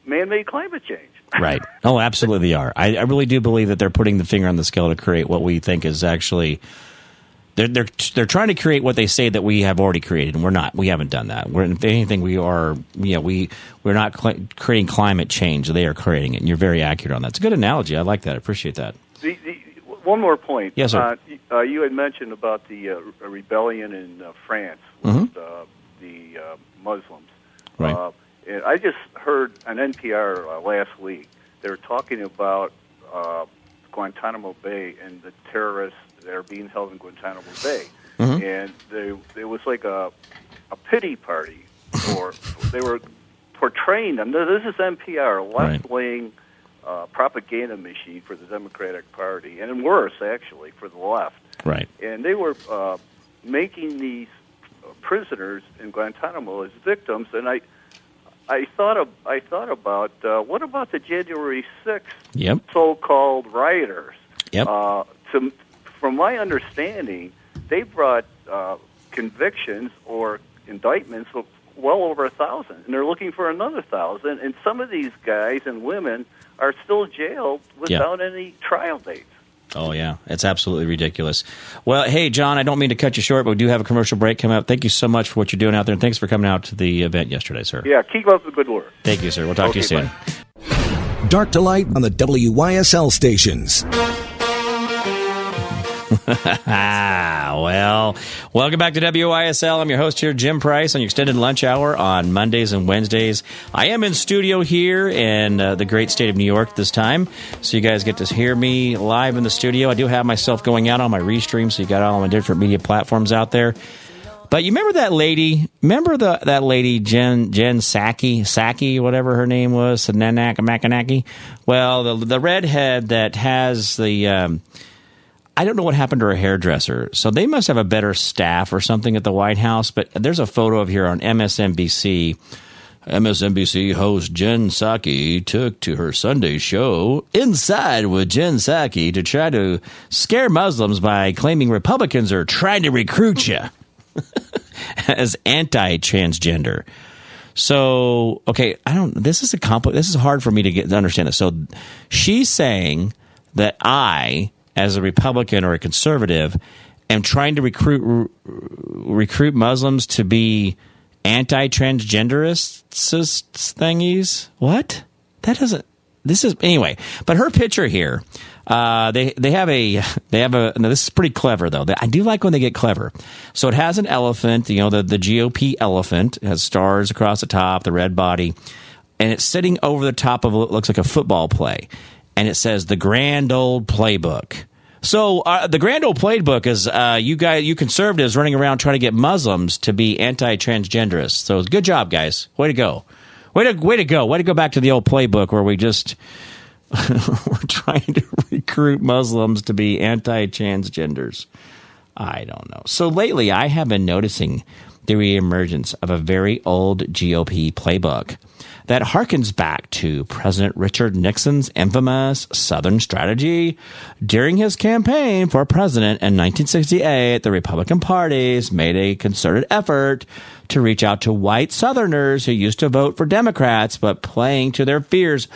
man-made climate change. Right. Oh, absolutely they are. I, I really do believe that they're putting the finger on the scale to create what we think is actually they're they're they're trying to create what they say that we have already created, and we're not. We haven't done that. We're if anything, we are. Yeah, we we're not cl- creating climate change. They are creating it. And you're very accurate on that. It's a good analogy. I like that. I appreciate that. The, the, one more point. Yes, sir. Uh, uh, you had mentioned about the uh, rebellion in uh, France with uh, the uh, Muslims. Mm-hmm. Right. Uh, and I just heard on NPR uh, last week they were talking about uh, Guantanamo Bay and the terrorists that are being held in Guantanamo Bay, Mm-hmm. and they it was like a a pity party, or they were portraying them. This is NPR, a left wing uh, propaganda machine for the Democratic Party, and worse actually for the left. Right. And they were uh, making these uh, prisoners in Guantanamo as victims, and I. I thought of, I thought about uh, what about the January sixth Yep. so-called rioters? Yep. Uh, to, from my understanding, they brought uh, convictions or indictments of well over a thousand, and they're looking for another thousand. And some of these guys and women are still jailed without any trial dates. Oh yeah, it's absolutely ridiculous. Well, hey John, I don't mean to cut you short, but we do have a commercial break coming up. Thank you so much for what you're doing out there, and thanks for coming out to the event yesterday, sir. Yeah, keep up the good work. Thank you, sir. We'll talk to you soon. bye. Dark to light on the WYSL stations. Well, welcome back to WYSL. I'm your host here, Jim Price, on your extended lunch hour on Mondays and Wednesdays. I am in studio here in uh, the great state of New York this time, so you guys get to hear me live in the studio. I do have myself going out on my restream, so you got all my different media platforms out there. But you remember that lady? Remember the that lady Jen Jen Psaki Saki whatever her name was Sananak Makanaki? Well, the the redhead that has the um, I don't know what happened to her hairdresser. So they must have a better staff or something at the White House. But there's a photo of here on MSNBC. MSNBC host Jen Psaki took to her Sunday show Inside with Jen Psaki to try to scare Muslims by claiming Republicans are trying to recruit you as anti-transgender. So, okay, I don't. This is a compli This is hard for me to get to understand this. So, she's saying that I, as a Republican or a conservative, am trying to recruit recruit Muslims to be anti-transgenderists thingies. What? That doesn't. This is anyway. But her picture here. Uh, they they have a they have a no, this is pretty clever though. I do like when they get clever. So it has an elephant, you know, the the GOP elephant it has stars across the top, the red body, and it's sitting over the top of what looks like a football play, and it says the Grand Old Playbook. So uh, the Grand Old Playbook is uh, you guys, you conservatives running around trying to get Muslims to be anti-transgenderists. So good job, guys. Way to go. Way to way to go. Way to go back to the old playbook where we just we're trying to recruit Muslims to be anti-transgenders. I don't know. So lately, I have been noticing the reemergence of a very old GOP playbook that harkens back to President Richard Nixon's infamous Southern strategy. During his campaign for president in 1968, the Republican parties made a concerted effort to reach out to white Southerners who used to vote for Democrats, but playing to their fears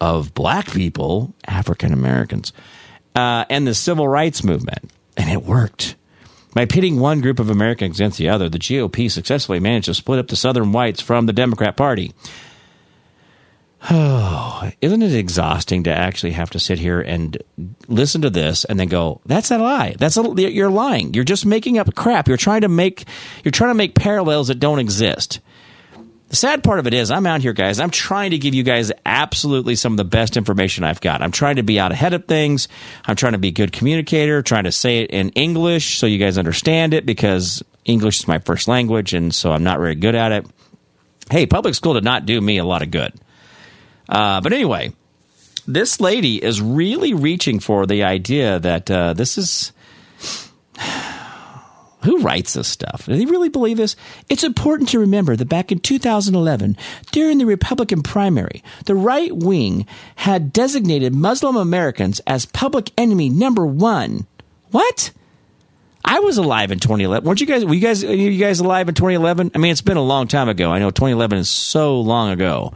of black people, African Americans, uh, and the civil rights movement. And it worked. By pitting one group of Americans against the other, the GOP successfully managed to split up the Southern whites from the Democrat Party. Oh, isn't it exhausting to actually have to sit here and listen to this and then go, "That's a lie. That's a, you're lying. You're just making up crap. You're trying to make you're trying to make parallels that don't exist." The sad part of it is, I'm out here, guys. I'm trying to give you guys absolutely some of the best information I've got. I'm trying to be out ahead of things. I'm trying to be a good communicator, trying to say it in English so you guys understand it because English is my first language, and so I'm not very good at it. Hey, public school did not do me a lot of good. Uh, but anyway, this lady is really reaching for the idea that uh, this is. Who writes this stuff? Do they really believe this? It's important to remember that back in 2011, during the Republican primary, the right wing had designated Muslim Americans as public enemy number one. What? I was alive in 2011. Weren't you guys? Were you guys? Are you guys alive in 2011? I mean, it's been a long time ago. I know 2011 is so long ago.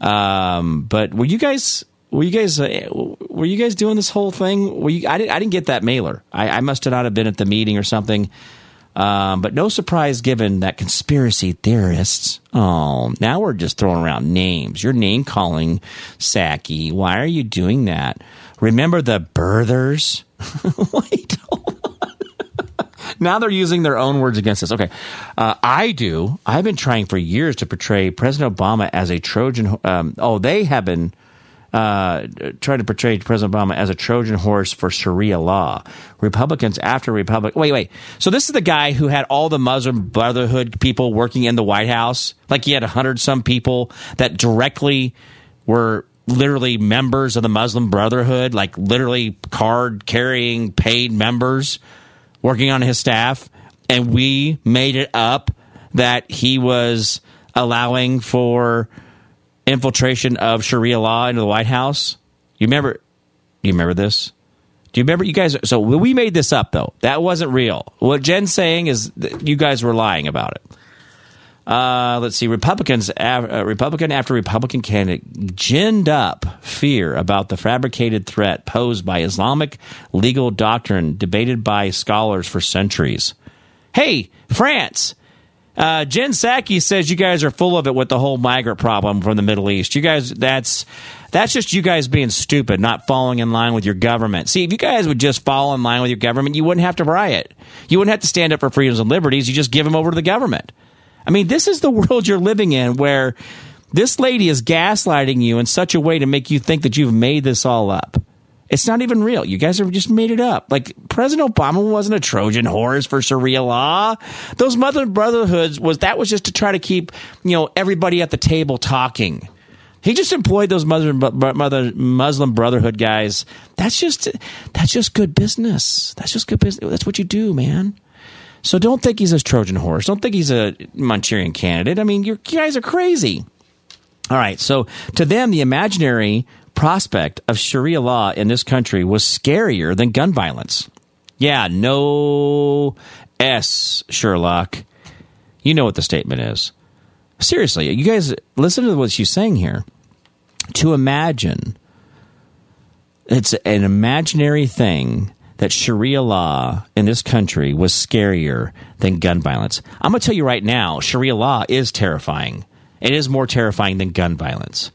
Um, but were you guys? Were you guys? Uh, were you guys doing this whole thing? You? I didn't. I didn't get that mailer. I, I must have not have been at the meeting or something. Um, but no surprise given that conspiracy theorists. Oh, now we're just throwing around names. You're name calling Psaki. Why are you doing that? Remember the birthers? Wait. Now they're using their own words against us. Okay, uh, I do. I've been trying for years to portray President Obama as a Trojan. Um, oh, they have been uh, trying to portray President Obama as a Trojan horse for Sharia law. Republicans after Republic. Wait, wait. So this is the guy who had all the Muslim Brotherhood people working in the White House. Like he had a hundred some people that directly were literally members of the Muslim Brotherhood, like literally card carrying paid members working on his staff. And we made it up that he was allowing for infiltration of Sharia law into the White House. You remember? Do you remember this? Do you remember you guys? So we made this up though. That wasn't real. What Jen's saying is that you guys were lying about it. Uh, let's see. Republicans, uh, Republican after Republican candidate, ginned up fear about the fabricated threat posed by Islamic legal doctrine debated by scholars for centuries. Hey, France. Uh, Jen Psaki says you guys are full of it with the whole migrant problem from the Middle East. You guys, that's that's just you guys being stupid, not falling in line with your government. See, if you guys would just fall in line with your government, you wouldn't have to riot. You wouldn't have to stand up for freedoms and liberties. You just give them over to the government. I mean, this is the world you're living in where this lady is gaslighting you in such a way to make you think that you've made this all up. It's not even real. You guys have just made it up. Like President Obama wasn't a Trojan horse for Sharia law. Those mother brotherhoods was that was just to try to keep you know everybody at the table talking. He just employed those mother, mother Muslim Brotherhood guys. That's just that's just good business. That's just good business. That's what you do, man. So don't think he's a Trojan horse. Don't think he's a Manchurian candidate. I mean, you guys are crazy. All right. So to them, the imaginary prospect of Sharia law in this country was scarier than gun violence. Yeah, no S, Sherlock. You know what the statement is. Seriously, you guys listen to what she's saying here. To imagine, it's an imaginary thing that Sharia law in this country was scarier than gun violence. I'm going to tell you right now, Sharia law is terrifying. It is more terrifying than gun violence.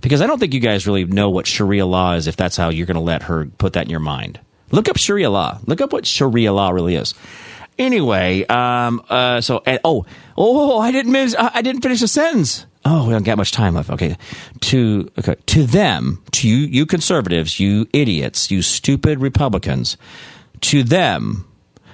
Because I don't think you guys really know what Sharia law is if that's how you're going to let her put that in your mind. Look up Sharia law. Look up what Sharia law really is. Anyway, um, uh, so and, oh, oh, I didn't miss, I didn't finish the sentence. Oh, we don't get much time left. Okay, to okay to them, to you, you conservatives, you idiots, you stupid Republicans, to them,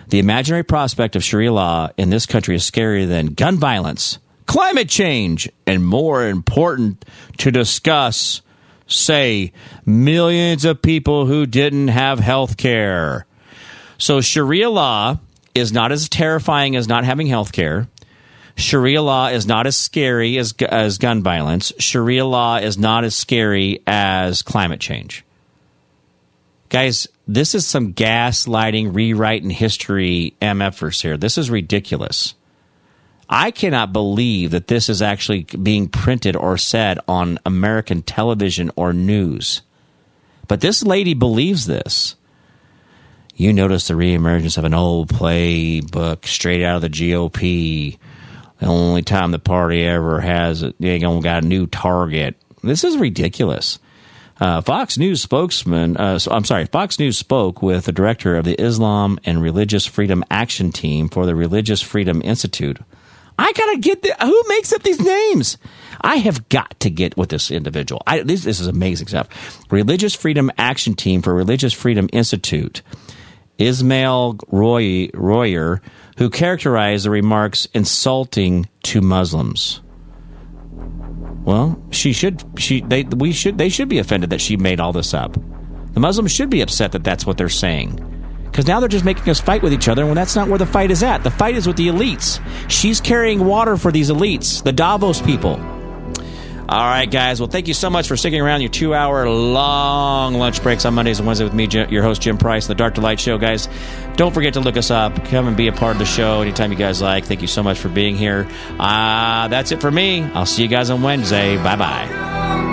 the imaginary prospect of Sharia law in this country is scarier than gun violence, climate change, and more important to discuss. Say millions of people who didn't have health care. So Sharia law is not as terrifying as not having health care. Sharia law is not as scary as, as gun violence. Sharia law is not as scary as climate change. Guys, this is some gaslighting, rewriting history MFers here. This is ridiculous. I cannot believe that this is actually being printed or said on American television or news. But this lady believes this you notice the reemergence of an old playbook straight out of the GOP. The only time the party ever has it, they gonna got a new target. This is ridiculous. Uh, Fox News spokesman, uh, I'm sorry, Fox News spoke with the director of the Islam and Religious Freedom Action Team for the Religious Freedom Institute. I gotta get the, who makes up these names. I have got to get with this individual. I, this, this is amazing stuff. Religious Freedom Action Team for Religious Freedom Institute Ismail Roy, Royer, who characterized the remarks insulting to Muslims. Well, she should she they we should they should be offended that she made all this up. The Muslims should be upset that that's what they're saying. Because now they're just making us fight with each other when that's not where the fight is at. The fight is with the elites. She's carrying water for these elites, the Davos people. All right, guys. Well, thank you so much for sticking around your two hour long lunch breaks on Mondays and Wednesdays with me, your host, Jim Price, the Dark to Light Show, guys. Don't forget to look us up. Come and be a part of the show anytime you guys like. Thank you so much for being here. Uh, that's it for me. I'll see you guys on Wednesday. Bye bye.